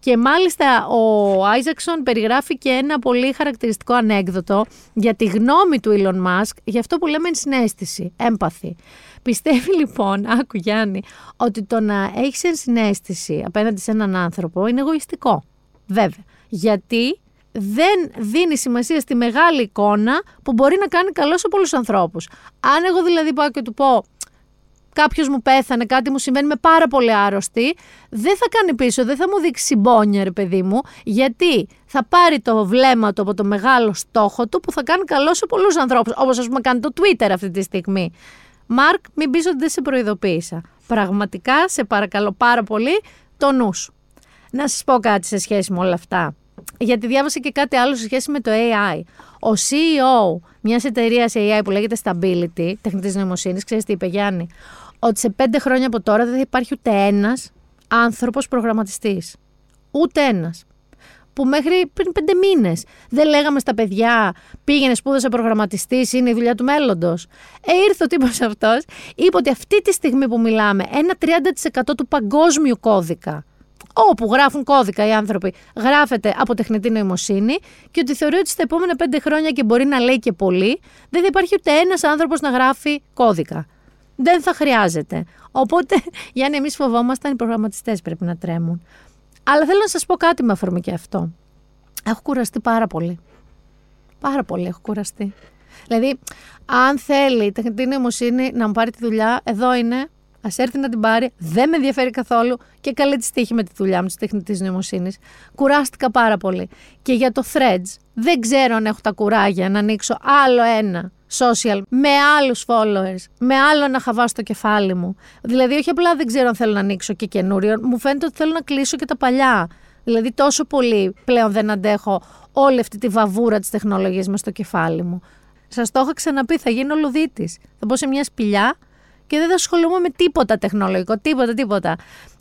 Και μάλιστα ο Άιζαξον περιγράφει και ένα πολύ χαρακτηριστικό ανέκδοτο για τη γνώμη του Elon Musk για αυτό που λέμε συνέστηση, έμπαθη. Πιστεύει λοιπόν, άκου Γιάννη, ότι το να έχεις ενσυναίσθηση απέναντι σε έναν άνθρωπο είναι εγωιστικό. Βέβαια. Γιατί; Δεν δίνει σημασία στη μεγάλη εικόνα που μπορεί να κάνει καλό σε πολλούς ανθρώπους. Αν εγώ δηλαδή πάω και του πω κάποιος μου πέθανε, κάτι μου συμβαίνει, με πάρα πολύ άρρωστη, δεν θα κάνει πίσω, δεν θα μου δείξει συμπόνια, ρε παιδί μου, γιατί θα πάρει το βλέμμα του από το μεγάλο στόχο του που θα κάνει καλό σε πολλούς ανθρώπους. Όπως ας πούμε κάνει το Twitter αυτή τη στιγμή. Μαρκ, μην πεις ότι δεν σε προειδοποίησα. Πραγματικά, σε παρακαλώ πάρα πολύ, το νους σου. Να σας πω κάτι σε σχέση με όλα αυτά γιατί διάβασα και κάτι άλλο σε σχέση με το AI. Ο CEO μιας εταιρείας AI που λέγεται Stability, τεχνητής νοημοσύνης, ξέρεις τι είπε Γιάννη, ότι σε πέντε χρόνια από τώρα δεν θα υπάρχει ούτε ένας άνθρωπος προγραμματιστής. Ούτε ένας. Που μέχρι πριν πέντε μήνες δεν λέγαμε στα παιδιά, πήγαινε σπούδασε προγραμματιστής, είναι η δουλειά του μέλλοντος. Ε, ήρθε ο τύπος αυτός, είπε ότι αυτή τη στιγμή που μιλάμε, ένα 30% του παγκόσμιου κώδικα όπου γράφουν κώδικα οι άνθρωποι, γράφεται από τεχνητή νοημοσύνη και ότι θεωρεί ότι στα επόμενα πέντε χρόνια και μπορεί να λέει και πολύ, δεν θα υπάρχει ούτε ένας άνθρωπος να γράφει κώδικα. Δεν θα χρειάζεται. Οπότε, Γιάννη, εμείς φοβόμασταν οι προγραμματιστές πρέπει να τρέμουν. Αλλά θέλω να σας πω κάτι με αφορμή και αυτό. Έχω κουραστεί πάρα πολύ. Πάρα πολύ έχω κουραστεί. Δηλαδή, αν θέλει η τεχνητή νοημοσύνη να μου πάρει τη δουλειά, εδώ είναι, Α έρθει να την πάρει, δεν με ενδιαφέρει καθόλου και καλή της τύχη με τη δουλειά μου της τεχνητής νοημοσύνης. Κουράστηκα πάρα πολύ. Και για το threads, δεν ξέρω αν έχω τα κουράγια να ανοίξω άλλο ένα social με άλλους followers, με άλλο να χαβά στο κεφάλι μου. Δηλαδή, όχι απλά δεν ξέρω αν θέλω να ανοίξω και καινούριο, μου φαίνεται ότι θέλω να κλείσω και τα παλιά. Δηλαδή, τόσο πολύ πλέον δεν αντέχω όλη αυτή τη βαβούρα της τεχνολογίας με στο κεφάλι μου. Σας το είχα ξαναπεί, θα γίνω λουδίτης. Θα μπω σε μια σπηλιά και δεν θα ασχολούμαι με τίποτα τεχνολογικό, τίποτα, τίποτα.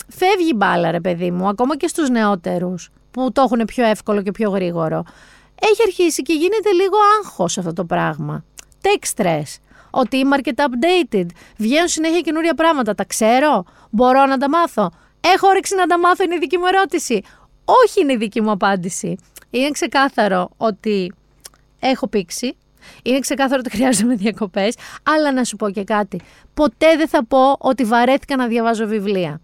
Φεύγει μπάλα, ρε παιδί μου, ακόμα και στους νεότερους που το έχουν πιο εύκολο και πιο γρήγορο. Έχει αρχίσει και γίνεται λίγο άγχος αυτό το πράγμα. Tech stress. Ότι είμαι αρκετά updated. Βγαίνουν συνέχεια καινούρια πράγματα. Τα ξέρω. Μπορώ να τα μάθω. Έχω όρεξη να τα μάθω, είναι η δική μου ερώτηση. Όχι είναι η δική μου απάντηση. Είναι ξεκάθαρο ότι έχω πήξει, είναι ξεκάθαρο ότι χρειάζομαι διακοπές. Αλλά να σου πω και κάτι. Ποτέ δεν θα πω ότι βαρέθηκα να διαβάζω βιβλία.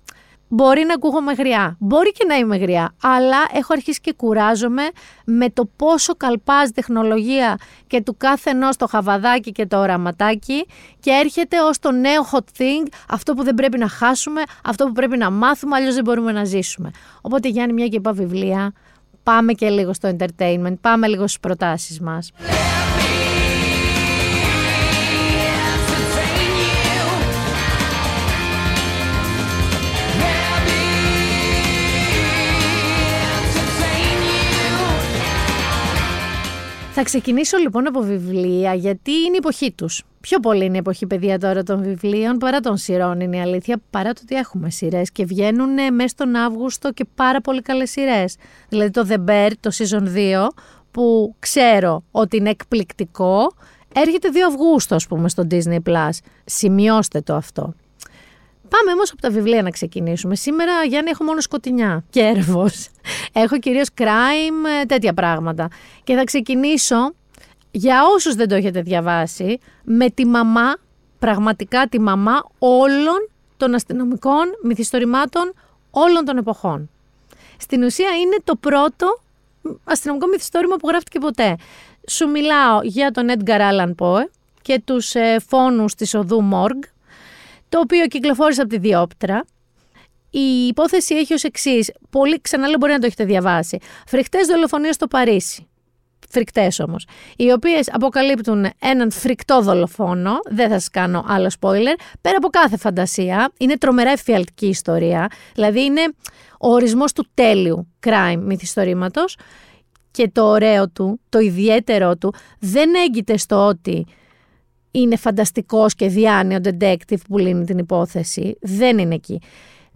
Μπορεί να ακούγομαι γριά, μπορεί και να είμαι γριά, αλλά έχω αρχίσει και κουράζομαι με το πόσο καλπάζει τεχνολογία και του κάθε ενός το χαβαδάκι και το οραματάκι και έρχεται ως το νέο hot thing, αυτό που δεν πρέπει να χάσουμε, αυτό που πρέπει να μάθουμε, αλλιώς δεν μπορούμε να ζήσουμε. Οπότε Γιάννη, μια και είπα βιβλία, πάμε και λίγο στο entertainment, πάμε λίγο στις προτάσεις μας. Θα ξεκινήσω λοιπόν από βιβλία, γιατί είναι η εποχή τους. Πιο πολύ είναι η εποχή παιδεία τώρα των βιβλίων παρά των σειρών, είναι η αλήθεια. Παρά το ότι έχουμε σειρές και βγαίνουν μέσα στον Αύγουστο και πάρα πολύ καλές σειρές. Δηλαδή το The Bear, το season 2, που ξέρω ότι είναι εκπληκτικό, έρχεται 2 Αυγούστου, ας πούμε, στο Disney Plus. Σημειώστε το αυτό. Πάμε όμως από τα βιβλία να ξεκινήσουμε. Σήμερα, Γιάννη, έχω μόνο σκοτεινιά και έρευος. Έχω κυρίως crime, ε, τέτοια πράγματα. Και θα ξεκινήσω, για όσους δεν το έχετε διαβάσει, με τη μαμά, πραγματικά τη μαμά όλων των αστυνομικών μυθιστορημάτων όλων των εποχών. Στην ουσία είναι το πρώτο αστυνομικό μυθιστόρημα που γράφτηκε ποτέ. Σου μιλάω για τον Edgar Allan Poe και τους ε, φόνους της οδού Μόργ, το οποίο κυκλοφόρησε από τη Διόπτρα. Η υπόθεση έχει ως εξής. Πολύ ξανά μπορεί να το έχετε διαβάσει. Φρικτές δολοφονίες στο Παρίσι. Φρικτές όμως. Οι οποίες αποκαλύπτουν έναν φρικτό δολοφόνο. Δεν θα σας κάνω άλλο spoiler. Πέρα από κάθε φαντασία. Είναι τρομερά εφιαλτική ιστορία. Δηλαδή είναι ο ορισμός του τέλειου crime μυθιστορήματο. Και το ωραίο του, το ιδιαίτερο του, δεν έγκυται στο ότι είναι φανταστικός και διάνοιο detective που λύνει την υπόθεση. Δεν είναι εκεί.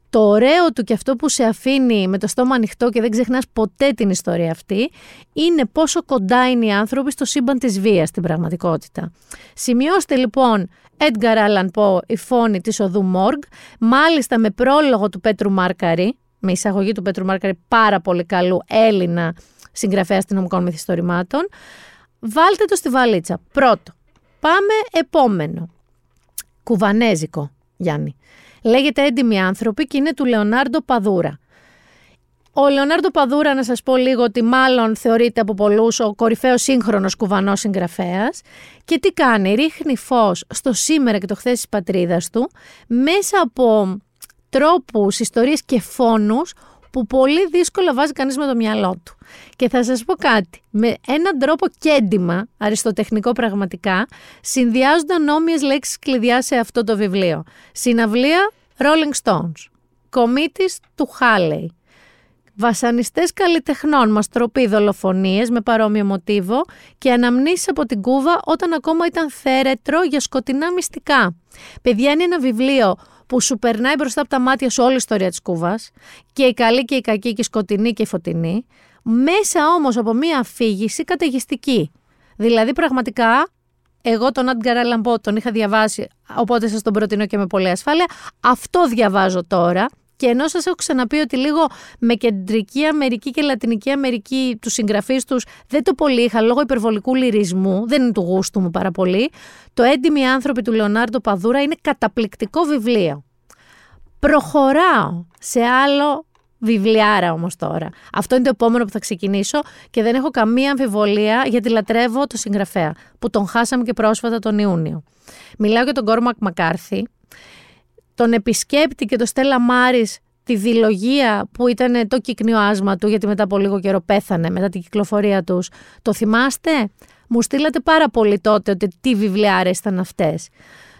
Το ωραίο του και αυτό που σε αφήνει με το στόμα ανοιχτό και δεν ξεχνάς ποτέ την ιστορία αυτή είναι πόσο κοντά είναι οι άνθρωποι στο σύμπαν της βίας στην πραγματικότητα. Σημειώστε λοιπόν Edgar Allan Poe, η φόνη της οδού Μόργ, μάλιστα με πρόλογο του Πέτρου Μάρκαρη, με εισαγωγή του Πέτρου Μάρκαρη πάρα πολύ καλού Έλληνα συγγραφέα αστυνομικών μυθιστορημάτων. Βάλτε το στη βαλίτσα. Πρώτο, Πάμε επόμενο. Κουβανέζικο, Γιάννη. Λέγεται Έντιμοι άνθρωποι και είναι του Λεωνάρντο Παδούρα. Ο Λεωνάρντο Παδούρα, να σας πω λίγο ότι μάλλον θεωρείται από πολλούς ο κορυφαίος σύγχρονος κουβανός συγγραφέας και τι κάνει, ρίχνει φως στο σήμερα και το χθες της πατρίδας του μέσα από τρόπους, ιστορίες και φόνους που πολύ δύσκολα βάζει κανείς με το μυαλό του. Και θα σας πω κάτι, με έναν τρόπο κέντημα, αριστοτεχνικό πραγματικά, συνδυάζονταν νόμιες λέξεις κλειδιά σε αυτό το βιβλίο. Συναυλία Rolling Stones, κομίτης του Χάλεϊ, βασανιστές καλλιτεχνών, μαστροπή δολοφονίες με παρόμοιο μοτίβο και αναμνήσεις από την Κούβα όταν ακόμα ήταν θέρετρο για σκοτεινά μυστικά. Παιδιά είναι ένα βιβλίο που σου περνάει μπροστά από τα μάτια σου όλη η ιστορία της Κούβας και η καλή και η κακή και η σκοτεινή και η φωτεινή, μέσα όμως από μία αφήγηση καταιγιστική. Δηλαδή πραγματικά εγώ τον Άντγκαρ Αλαμπό τον είχα διαβάσει, οπότε σας τον προτείνω και με πολύ ασφάλεια. Αυτό διαβάζω τώρα και ενώ σας έχω ξαναπεί ότι λίγο με κεντρική Αμερική και Λατινική Αμερική τους συγγραφείς τους δεν το πολύ είχα λόγω υπερβολικού λυρισμού, δεν είναι του γούστου μου πάρα πολύ, το Έντιμοι άνθρωποι του Λεωνάρντο Παδούρα είναι καταπληκτικό βιβλίο. Προχωράω σε άλλο βιβλιάρα όμως τώρα. Αυτό είναι το επόμενο που θα ξεκινήσω και δεν έχω καμία αμφιβολία γιατί λατρεύω το συγγραφέα που τον χάσαμε και πρόσφατα τον Ιούνιο. Μιλάω για τον Κόρμακ Μακάρθη τον επισκέπτη και το Στέλλα Μάρης τη δηλογία που ήταν το κύκνιο άσμα του, γιατί μετά από λίγο καιρό πέθανε μετά την κυκλοφορία τους. Το θυμάστε; Μου στείλατε πάρα πολύ τότε ότι τι βιβλιάρες ήταν αυτές.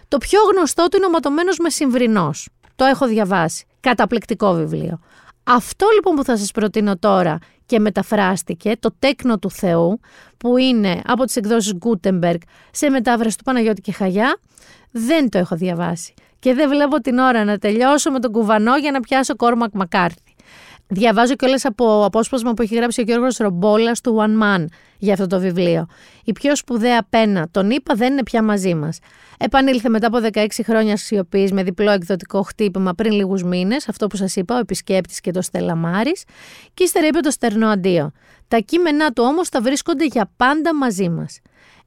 Το πιο γνωστό του είναι ο Ματωμένος Μεσημβρινός. Το έχω διαβάσει. Καταπληκτικό βιβλίο. Αυτό λοιπόν που θα σας προτείνω τώρα και μεταφράστηκε, το τέκνο του Θεού, που είναι από τις εκδόσεις Gutenberg σε μετάφραση του Παναγιώτη και Χαγιά, δεν το έχω διαβάσει και δεν βλέπω την ώρα να τελειώσω με τον κουβανό για να πιάσω Κόρμακ Μακάρθι. Διαβάζω κιόλας από απόσπασμα που έχει γράψει ο Γιώργος Ρομπόλας του One Man για αυτό το βιβλίο. Η πιο σπουδαία πένα, τον είπα, δεν είναι πια μαζί μας. Επανήλθε μετά από 16 χρόνια σιωπής με διπλό εκδοτικό χτύπημα πριν λίγους μήνες, αυτό που σας είπα, ο επισκέπτης και το Στελαμάρης, και ύστερα είπε το στερνό αντίο. Τα κείμενά του όμως θα βρίσκονται για πάντα μαζί μας.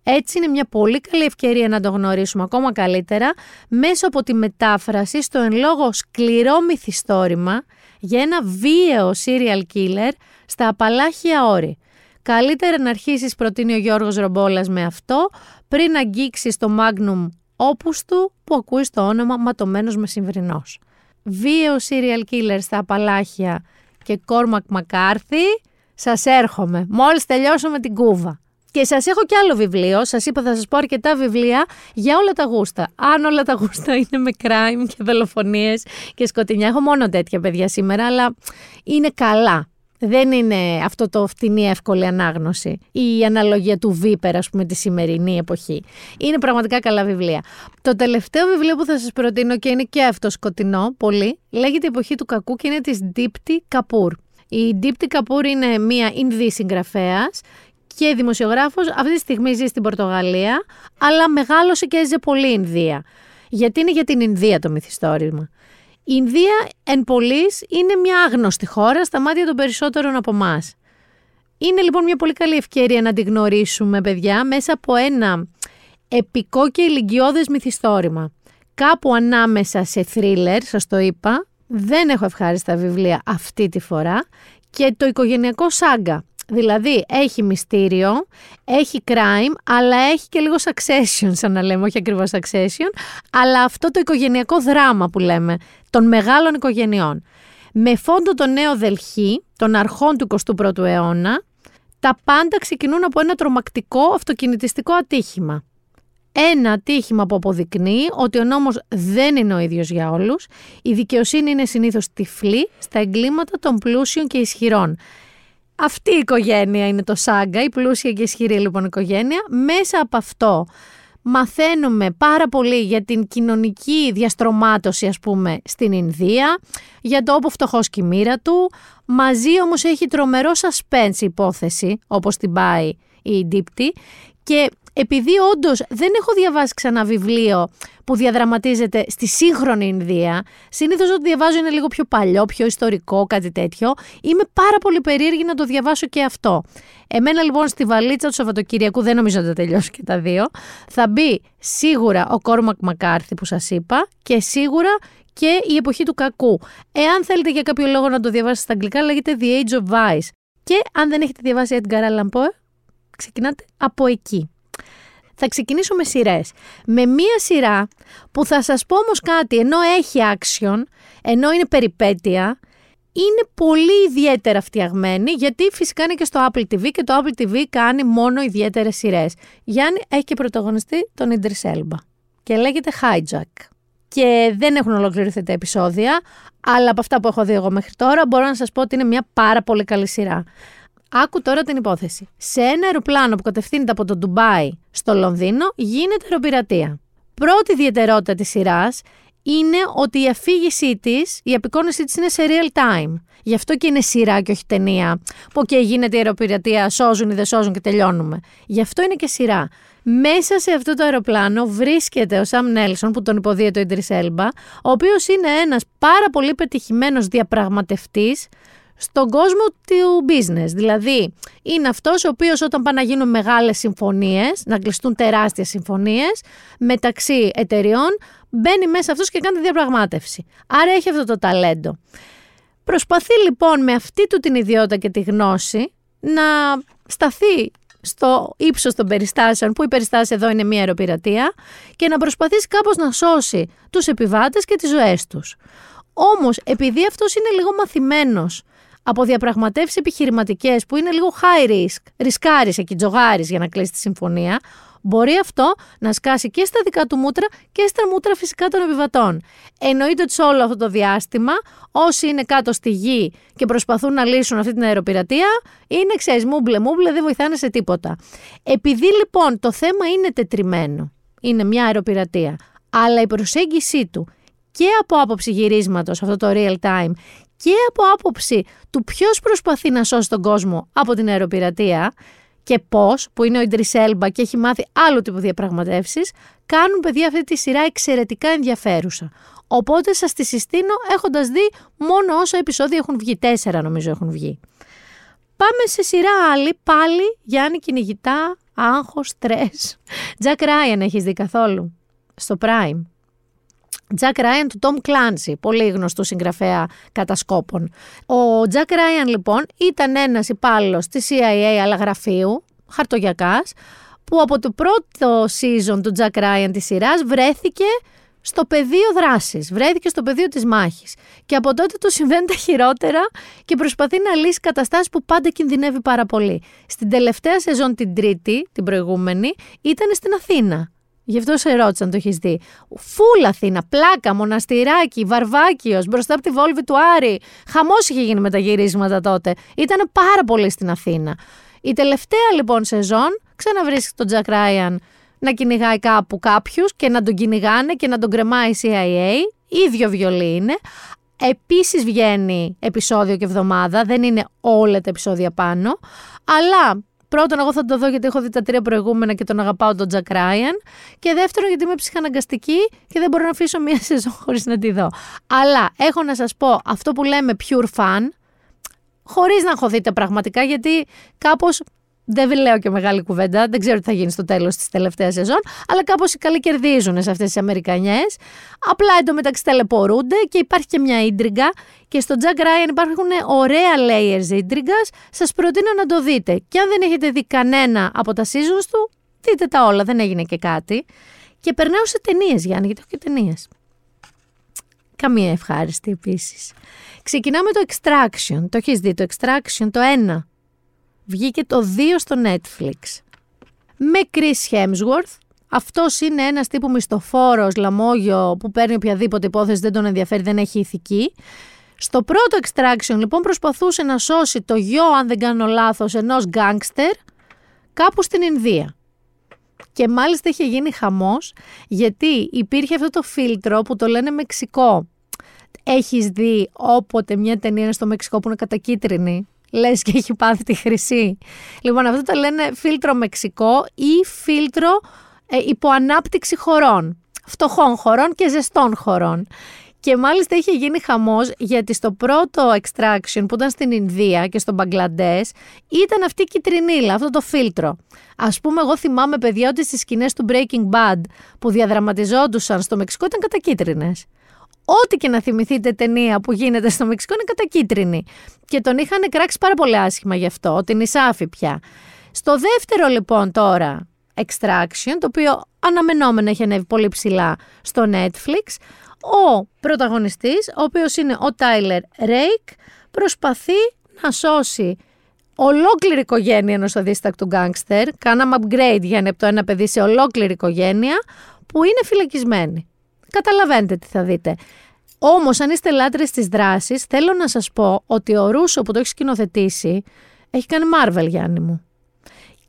Έτσι είναι μια πολύ καλή ευκαιρία να το γνωρίσουμε ακόμα καλύτερα μέσω από τη μετάφραση στο εν λόγω σκληρό μυθιστόρημα για ένα βίαιο serial killer στα απαλάχια όρη. Καλύτερα να αρχίσεις προτείνει ο Γιώργος Ρομπόλας με αυτό πριν αγγίξεις το Magnum Opus του που ακούει το όνομα Ματωμένος Μεσημβρινός. Βίαιο serial killer στα απαλάχια και Κόρμακ Μακάρθι, σας έρχομαι μόλις τελειώσω την κούβα. Και σας έχω κι άλλο βιβλίο. Σας είπα θα σας πω αρκετά βιβλία για όλα τα γούστα. Αν όλα τα γούστα είναι με crime και δολοφονίες και σκοτεινιά. Έχω μόνο τέτοια παιδιά σήμερα, αλλά είναι καλά. Δεν είναι αυτό το φτηνή εύκολη ανάγνωση. Η αναλογία του Βίπερ, ας πούμε, τη σημερινή εποχή. Είναι πραγματικά καλά βιβλία. Το τελευταίο βιβλίο που θα σας προτείνω και είναι και αυτό σκοτεινό, πολύ, λέγεται Η εποχή του κακού και είναι της Δίπτη Καπούρ. Η Δίπτη Καπούρ είναι μία Ινδή συγγραφέα και δημοσιογράφος. Αυτή τη στιγμή ζει στην Πορτογαλία, αλλά μεγάλωσε και έζησε πολύ Ινδία. Γιατί είναι για την Ινδία το μυθιστόρημα. Η Ινδία εν πολλής είναι μια άγνωστη χώρα στα μάτια των περισσότερων από εμάς. Είναι λοιπόν μια πολύ καλή ευκαιρία να την γνωρίσουμε, παιδιά, μέσα από ένα επικό και ηλικιώδες μυθιστόρημα. Κάπου ανάμεσα σε θρίλερ, σας το είπα, δεν έχω ευχάριστα βιβλία αυτή τη φορά, και το οικογενειακό σάγκα. Δηλαδή έχει μυστήριο, έχει crime, αλλά έχει και λίγο succession, σαν να λέμε, όχι ακριβώς succession, αλλά αυτό το οικογενειακό δράμα που λέμε, των μεγάλων οικογενειών. Με φόντο το νέο Δελχή, των αρχών του 21ου αιώνα, τα πάντα ξεκινούν από ένα τρομακτικό αυτοκινητιστικό ατύχημα. Ένα ατύχημα που αποδεικνύει ότι ο νόμος δεν είναι ο ίδιος για όλους, η δικαιοσύνη είναι συνήθως τυφλή στα εγκλήματα των πλούσιων και ισχυρών. Αυτή η οικογένεια είναι το Σάγκα, η πλούσια και ισχυρή λοιπόν οικογένεια. Μέσα από αυτό μαθαίνουμε πάρα πολύ για την κοινωνική διαστρωμάτωση ας πούμε στην Ινδία, για το όπου φτωχός και η μοίρα του. Μαζί όμως έχει τρομερό suspense υπόθεση όπως την πάει η Ντύπτη και επειδή όντως δεν έχω διαβάσει ξανά βιβλίο που διαδραματίζεται στη σύγχρονη Ινδία, συνήθως ό,τι διαβάζω είναι λίγο πιο παλιό, πιο ιστορικό, κάτι τέτοιο. Είμαι πάρα πολύ περίεργη να το διαβάσω και αυτό. Εμένα λοιπόν στη βαλίτσα του Σαββατοκυριακού, δεν νομίζω να τα τελειώσει και τα δύο, θα μπει σίγουρα ο Κόρμακ Μακάρθη που σας είπα και σίγουρα και η εποχή του κακού. Εάν θέλετε για κάποιο λόγο να το διαβάσετε στα αγγλικά, λέγεται The Age of Vice. Και αν δεν έχετε διαβάσει Edgar Allan Poe, ξεκινάτε από εκεί. Θα ξεκινήσω με σειρές. Με μία σειρά που θα σας πω όμως κάτι, ενώ έχει action, ενώ είναι περιπέτεια, είναι πολύ ιδιαίτερα φτιαγμένη, γιατί φυσικά είναι και στο Apple TV και το Apple TV κάνει μόνο ιδιαίτερες σειρές. Γιάννη έχει και πρωταγωνιστή τον Idris Elba και λέγεται Hijack. Και δεν έχουν ολοκληρωθεί τα επεισόδια, αλλά από αυτά που έχω δει εγώ μέχρι τώρα μπορώ να σας πω ότι είναι μια πάρα πολύ καλή σειρά. Άκου τώρα την υπόθεση. Σε ένα αεροπλάνο που κατευθύνεται από το Ντουμπάι στο Λονδίνο γίνεται αεροπειρατεία. Πρώτη ιδιαιτερότητα της σειράς είναι ότι η αφήγησή της, η απεικόνισή της είναι σε real time. Γι' αυτό και είναι σειρά και όχι ταινία. Που και γίνεται η αεροπειρατεία, σώζουν ή δεν σώζουν και τελειώνουμε. Γι' αυτό είναι και σειρά. Μέσα σε αυτό το αεροπλάνο βρίσκεται ο Σαμ Νέλσον που τον υποδίεται ο Ιντρι Έλμπα, ο οποίος είναι ένας πάρα πολύ πετυχημένος διαπραγματευτής στον κόσμο του business. Δηλαδή, είναι αυτός ο οποίος όταν πάνε να γίνουν μεγάλες συμφωνίες, να κλειστούν τεράστιες συμφωνίες μεταξύ εταιριών, μπαίνει μέσα αυτός και κάνει τη διαπραγμάτευση. Άρα έχει αυτό το ταλέντο. Προσπαθεί λοιπόν με αυτή του την ιδιότητα και τη γνώση να σταθεί στο ύψος των περιστάσεων, που οι περιστάσει εδώ είναι μια αεροπειρατεία, και να προσπαθήσει κάπως να σώσει τους επιβάτες και τις ζωές τους. Όμως, επειδή αυτός είναι λίγο μαθημένος από διαπραγματεύσεις επιχειρηματικές που είναι λίγο high risk, ρισκάρεις εκεί, τζογάρεις για να κλείσει τη συμφωνία, μπορεί αυτό να σκάσει και στα δικά του μούτρα και στα μούτρα φυσικά των επιβατών. Εννοείται ότι σε όλο αυτό το διάστημα, όσοι είναι κάτω στη γη και προσπαθούν να λύσουν αυτή την αεροπειρατεία, είναι ξέρεις, μούμπλε, μούμπλε, δεν βοηθάνε σε τίποτα. Επειδή λοιπόν το θέμα είναι τετριμένο, είναι μια αεροπειρατεία, αλλά η προσέγγιση του και από άποψη γυρίσματος, αυτό το real time, και από άποψη του ποιος προσπαθεί να σώσει τον κόσμο από την αεροπειρατεία και πώς, που είναι ο Ιντρισέλμπα και έχει μάθει άλλο τύπο διαπραγματεύσεις, κάνουν παιδιά αυτή τη σειρά εξαιρετικά ενδιαφέρουσα. Οπότε σας τη συστήνω έχοντας δει μόνο όσα επεισόδια έχουν βγει. Τέσσερα νομίζω έχουν βγει. Πάμε σε σειρά άλλη, πάλι Γιάννη κυνηγητά, άγχος, στρες. Τζακ Ράιαν έχεις δει καθόλου, στο Prime. Τζακ Ράιαν του Τομ Κλάνσι, πολύ γνωστού συγγραφέα κατασκόπων. Ο Τζακ Ράιαν λοιπόν ήταν ένας υπάλληλος της CIA αλλά γραφείου, χαρτογιακάς, που από το πρώτο season του Τζακ Ράιαν της σειράς βρέθηκε στο πεδίο δράσης, βρέθηκε στο πεδίο της μάχης. Και από τότε του συμβαίνουν τα χειρότερα και προσπαθεί να λύσει καταστάσεις που πάντα κινδυνεύει πάρα πολύ. Στην τελευταία σεζόν την τρίτη, την προηγούμενη, ήταν στην Αθήνα Γι' αυτό σε ρώτησα αν το έχεις δει. Φούλα Αθήνα, πλάκα, μοναστηράκι, βαρβάκιος, μπροστά από τη βόλβη του Άρη. Χαμός είχε γίνει με τα γυρίσματα τότε. Ήταν πάρα πολύ στην Αθήνα. Η τελευταία λοιπόν σεζόν ξαναβρίσκει τον Τζακ Ράιαν να κυνηγάει κάπου κάποιους και να τον κυνηγάνε και να τον κρεμάει η CIA. ίδιο βιολί είναι. Επίσης βγαίνει επεισόδιο και εβδομάδα, δεν είναι όλα τα επεισόδια πάνω. Αλλά Πρώτον, εγώ θα το δω γιατί έχω δει τα τρία προηγούμενα και τον αγαπάω τον Τζακ Ράιαν. Και δεύτερον, γιατί είμαι ψυχαναγκαστική και δεν μπορώ να αφήσω μία σεζόν χωρίς να τη δω. Αλλά έχω να σας πω αυτό που λέμε pure fan, χωρίς να έχω δείτε πραγματικά, γιατί κάπως δεν λέω και μεγάλη κουβέντα, δεν ξέρω τι θα γίνει στο τέλος της τελευταίας σεζόν, αλλά κάπως οι καλοί κερδίζουν σε αυτές τις Αμερικανιές. Απλά εντωμεταξύ ταλαιπωρούνται και υπάρχει και μια ίντριγκα. Και στο Jack Ryan υπάρχουν ωραία layers ίντριγκας. Σας προτείνω να το δείτε. Και αν δεν έχετε δει κανένα από τα seasons του, δείτε τα όλα, δεν έγινε και κάτι. Και περνάω σε ταινίες, Γιάννη, γιατί έχω και ταινίες. Καμία ευχάριστη επίσης. Ξεκινάμε το Extraction. Το έχεις δει το Extraction, το 1. Βγήκε το 2 στο Netflix. Με Chris Hemsworth. Αυτός είναι ένας τύπου μισθοφόρος, λαμόγιο που παίρνει οποιαδήποτε υπόθεση, δεν τον ενδιαφέρει, δεν έχει ηθική. Στο πρώτο extraction λοιπόν προσπαθούσε να σώσει το γιο, αν δεν κάνω λάθος, ενός γκάνγκστερ κάπου στην Ινδία. Και μάλιστα είχε γίνει χαμός γιατί υπήρχε αυτό το φίλτρο που το λένε Μεξικό. Έχεις δει όποτε μια ταινία είναι στο Μεξικό που είναι κατακίτρινη; Λες και έχει πάθει τη χρυσή. Λοιπόν, αυτό το λένε φίλτρο Μεξικό ή φίλτρο ε, υποανάπτυξη χωρών. Φτωχών χωρών και ζεστών χωρών. Και μάλιστα είχε γίνει χαμός γιατί στο πρώτο extraction που ήταν στην Ινδία και στο Μπαγκλαντές ήταν αυτή η κυτρινίλα, αυτό το φίλτρο. Ας πούμε εγώ θυμάμαι παιδιά ότι στις σκηνές του Breaking Bad που διαδραματιζόντουσαν στο Μεξικό ήταν κατακίτρινες. Ό,τι και να θυμηθείτε ταινία που γίνεται στο Μεξικό είναι κατακίτρινη. Και τον είχαν κράξει πάρα πολύ άσχημα γι' αυτό, την Ισάφη πια. Στο δεύτερο λοιπόν τώρα Extraction, το οποίο αναμενόμενα έχει ανέβει πολύ ψηλά στο Netflix, ο πρωταγωνιστής, ο οποίος είναι ο Τάιλερ Ρέικ, προσπαθεί να σώσει ολόκληρη οικογένεια ενός αδίστακτου γκάγκστερ, κάναμε upgrade για από το ένα παιδί σε ολόκληρη οικογένεια, που είναι φυλακισμένη. Καταλαβαίνετε τι θα δείτε. Όμως αν είστε λάτρες της δράσης, θέλω να σας πω ότι ο Ρούσο που το έχει σκηνοθετήσει έχει κάνει Marvel, Γιάννη μου.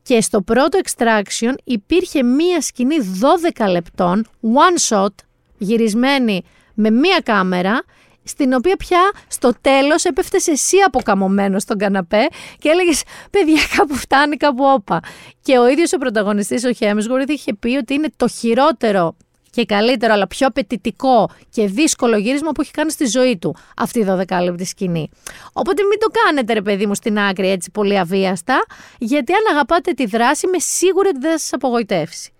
Και στο πρώτο Extraction υπήρχε μία σκηνή 12 λεπτών, one shot, γυρισμένη με μία κάμερα, στην οποία πια στο τέλος έπεφτε εσύ αποκαμωμένος στον καναπέ και έλεγες παιδιά κάπου φτάνει κάπου όπα. Και ο ίδιος ο πρωταγωνιστής ο Χέμσγουρθ είχε πει ότι είναι το χειρότερο και καλύτερο, αλλά πιο απαιτητικό και δύσκολο γύρισμα που έχει κάνει στη ζωή του αυτή η 12 σκηνή. Οπότε μην το κάνετε, ρε παιδί μου, στην άκρη έτσι πολύ αβίαστα, γιατί αν αγαπάτε τη δράση, είμαι σίγουρη ότι δεν θα σας απογοητεύσει.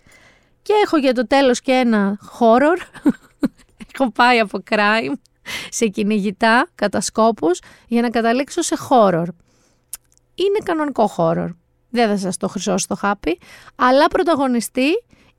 Και έχω για το τέλος και ένα horror. έχω πάει από crime σε κυνηγητά κατασκόπους για να καταλήξω σε horror. Είναι κανονικό horror. Δεν θα σας το χρυσώσω το χάπι, αλλά πρωταγωνιστή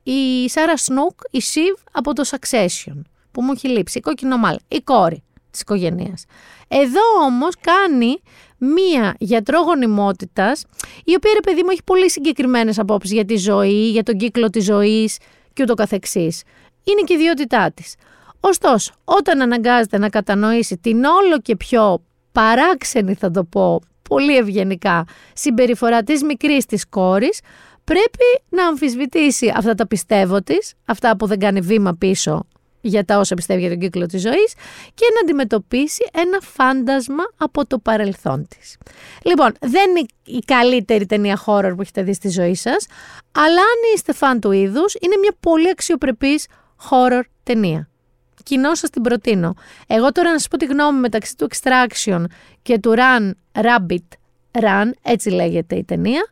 η Σάρα Σνούκ, η Σιβ από το Succession, που μου έχει λείψει, η κόκκινο μάλ, η κόρη της οικογένειας. Εδώ όμως κάνει μία γιατρό γονιμότητας, η οποία ρε παιδί μου έχει πολύ συγκεκριμένες απόψεις για τη ζωή, για τον κύκλο της ζωής και ούτω καθεξής. Είναι και η ιδιότητά της. Ωστόσο, όταν αναγκάζεται να κατανοήσει την όλο και πιο παράξενη θα το πω, πολύ ευγενικά, συμπεριφορά της μικρής της κόρης, πρέπει να αμφισβητήσει αυτά τα πιστεύω της, αυτά που δεν κάνει βήμα πίσω για τα όσα πιστεύει για τον κύκλο της ζωής και να αντιμετωπίσει ένα φάντασμα από το παρελθόν της. Λοιπόν, δεν είναι η καλύτερη ταινία horror που έχετε δει στη ζωή σας, αλλά αν είστε φαν του είδους, είναι μια πολύ αξιοπρεπής horror ταινία. Κοινώ σας την προτείνω. Εγώ τώρα να σας πω τη γνώμη μεταξύ του Extraction και του Run Rabbit Run, έτσι λέγεται η ταινία.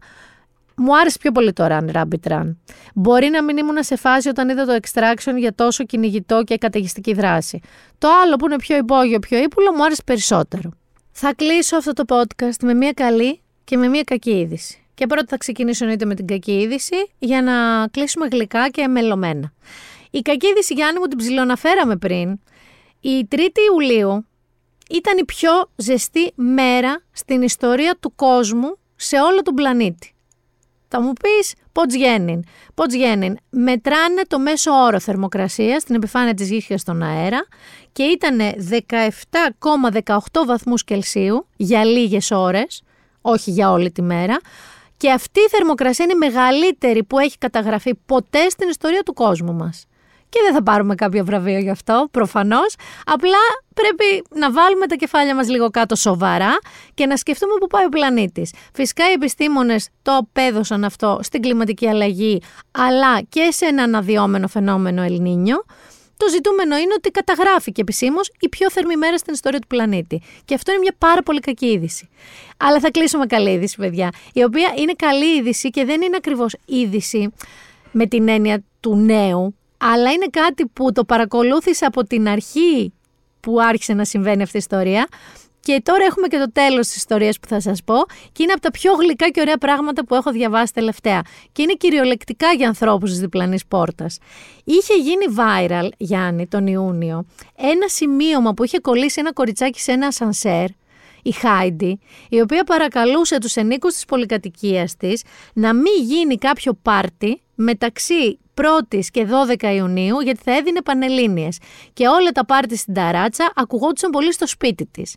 Μου άρεσε πιο πολύ το Run Rabbit Run. Μπορεί να μην ήμουν σε φάση όταν είδα το Extraction για τόσο κυνηγητό και καταιγιστική δράση. Το άλλο που είναι πιο υπόγειο, πιο ύπουλο, μου άρεσε περισσότερο. Θα κλείσω αυτό το podcast με μια καλή και με μια κακή είδηση. Και πρώτα θα ξεκινήσω εννοείται με την κακή είδηση για να κλείσουμε γλυκά και μελωμένα. Η κακή είδηση, Γιάννη, μου την ψηλοναφέραμε πριν. Η 3η Ιουλίου ήταν η πιο ζεστή μέρα στην ιστορία του κόσμου σε όλο τον πλανήτη. Θα μου πεις Ποτσγέννην. Ποτσγέννην. Μετράνε το μέσο όρο θερμοκρασίας στην επιφάνεια της γης και στον αέρα και ήταν 17,18 βαθμούς Κελσίου για λίγες ώρες, όχι για όλη τη μέρα. Και αυτή η θερμοκρασία είναι η μεγαλύτερη που έχει καταγραφεί ποτέ στην ιστορία του κόσμου μας. Και δεν θα πάρουμε κάποιο βραβείο γι' αυτό, προφανώς. Απλά πρέπει να βάλουμε τα κεφάλια μας λίγο κάτω σοβαρά και να σκεφτούμε πού πάει ο πλανήτης. Φυσικά οι επιστήμονες το απέδωσαν αυτό στην κλιματική αλλαγή, αλλά και σε ένα αναδυόμενο φαινόμενο Ελνίνιο. Το ζητούμενο είναι ότι καταγράφηκε επισήμως η πιο θερμή μέρα στην ιστορία του πλανήτη. Και αυτό είναι μια πάρα πολύ κακή είδηση. Αλλά θα κλείσουμε καλή είδηση, παιδιά. Η οποία είναι καλή είδηση και δεν είναι ακριβώς είδηση με την έννοια του νέου, αλλά είναι κάτι που το παρακολούθησα από την αρχή που άρχισε να συμβαίνει αυτή η ιστορία. Και τώρα έχουμε και το τέλος της ιστορίας που θα σας πω και είναι από τα πιο γλυκά και ωραία πράγματα που έχω διαβάσει τελευταία. Και είναι κυριολεκτικά για ανθρώπους της διπλανής πόρτας. Είχε γίνει viral, Γιάννη, τον Ιούνιο, ένα σημείωμα που είχε κολλήσει ένα κοριτσάκι σε ένα ασανσέρ η Χάιντι, η οποία παρακαλούσε τους ενίκους της πολυκατοικίας της να μην γίνει κάποιο πάρτι μεταξύ 1η και 12 Ιουνίου, γιατί θα έδινε πανελλήνιες και όλα τα πάρτι στην ταράτσα ακουγόντουσαν πολύ στο σπίτι της.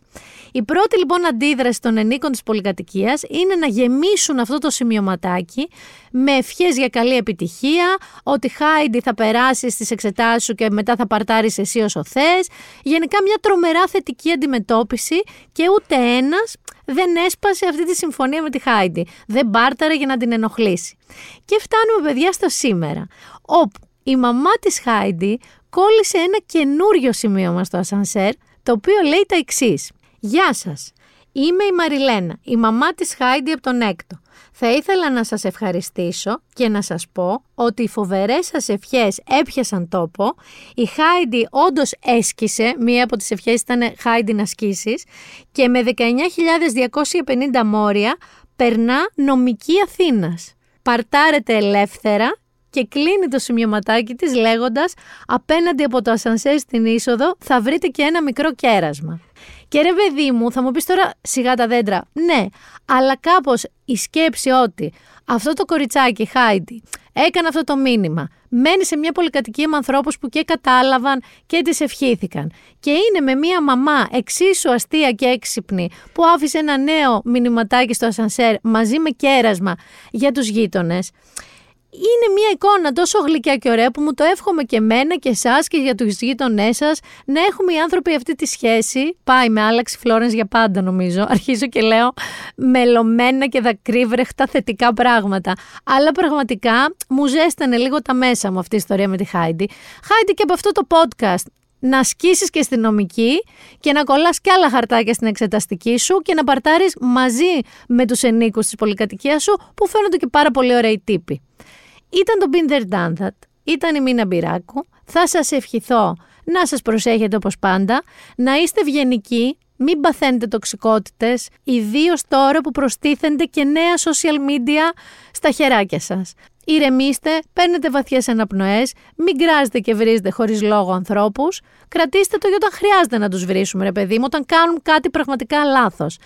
Η πρώτη λοιπόν αντίδραση των ενίκων της πολυκατοικίας είναι να γεμίσουν αυτό το σημειωματάκι με ευχές για καλή επιτυχία, ότι Χάιντι θα περάσει στις εξετάσεις σου και μετά θα παρτάρεις εσύ όσο θες. Γενικά μια τρομερά θετική αντιμετώπιση και ούτε ένας δεν έσπασε αυτή τη συμφωνία με τη Χάιντι. Δεν πάρταρε για να την ενοχλήσει. Και φτάνουμε παιδιά στο σήμερα, όπου η μαμά της Χάιντι κόλλησε ένα καινούριο σημείωμα στο ασανσέρ, το οποίο λέει τα εξής. Γεια σας, είμαι η Μαριλένα, η μαμά της Χάιντι από τον έκτο. Θα ήθελα να σας ευχαριστήσω και να σας πω ότι οι φοβερές σας ευχές έπιασαν τόπο. Η Χάιντι όντως έσκησε, μία από τις ευχές ήταν Χάιντι να σκίσεις και με 19.250 μόρια περνά νομική Αθήνας. Παρτάρεται ελεύθερα και κλείνει το σημειωματάκι της λέγοντας «Απέναντι από το ασανσέρ στην είσοδο θα βρείτε και ένα μικρό κέρασμα». Και ρε παιδί μου, θα μου πεις τώρα σιγά τα δέντρα. Ναι, αλλά κάπως η σκέψη ότι αυτό το κοριτσάκι, Χάιντι, έκανε αυτό το μήνυμα. Μένει σε μια πολυκατοικία με ανθρώπους που και κατάλαβαν και τις ευχήθηκαν. Και είναι με μια μαμά εξίσου αστεία και έξυπνη που άφησε ένα νέο μηνυματάκι στο ασανσέρ μαζί με κέρασμα για τους γείτονες είναι μια εικόνα τόσο γλυκιά και ωραία που μου το εύχομαι και εμένα και εσάς και για τους γείτονές σας να έχουμε οι άνθρωποι αυτή τη σχέση. Πάει με άλλαξη Φλόρεν για πάντα, νομίζω. Αρχίζω και λέω μελωμένα και δακρύβρεχτα θετικά πράγματα. Αλλά πραγματικά μου ζέστανε λίγο τα μέσα μου αυτή η ιστορία με τη Χάιντι. Χάιντι και από αυτό το podcast να ασκήσεις και στην νομική και να κολλάς και άλλα χαρτάκια στην εξεταστική σου και να παρτάρεις μαζί με τους ενίκους της πολυκατοικίας σου που φαίνονται και πάρα πολύ ωραίοι τύποι. Ήταν το Binder Done That, ήταν η Μίνα Μπυράκου. Θα σας ευχηθώ να σας προσέχετε όπως πάντα, να είστε ευγενικοί, μην παθαίνετε τοξικότητες, ιδίως τώρα που προστίθενται και νέα social media στα χεράκια σας. Ηρεμήστε, παίρνετε βαθιές αναπνοές, μην κράζετε και βρίζετε χωρίς λόγο ανθρώπους, κρατήστε το για όταν χρειάζεται να τους βρίσουμε ρε παιδί μου, όταν κάνουν κάτι πραγματικά λάθος.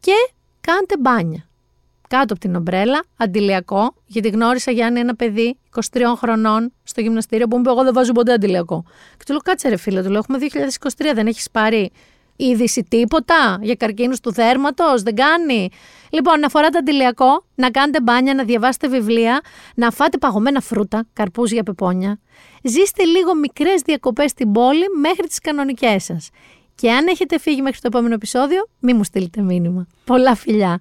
Και κάντε μπάνια κάτω από την ομπρέλα, αντιλιακό, γιατί γνώρισα Γιάννη ένα παιδί 23 χρονών στο γυμναστήριο που μου είπε: Εγώ δεν βάζω ποτέ αντιλιακό. Και του λέω: Κάτσε ρε φίλε, του λέω: Έχουμε 2023, δεν έχεις πάρει είδηση τίποτα για καρκίνους του δέρματος, δεν κάνει. Λοιπόν, να φοράτε αντιλιακό, να κάνετε μπάνια, να διαβάσετε βιβλία, να φάτε παγωμένα φρούτα, καρπούζια, πεπόνια. Ζήστε λίγο μικρές διακοπές στην πόλη μέχρι τις κανονικές σας. Και αν έχετε φύγει μέχρι το επόμενο επεισόδιο, μη μου στείλετε μήνυμα. Πολλά φιλιά.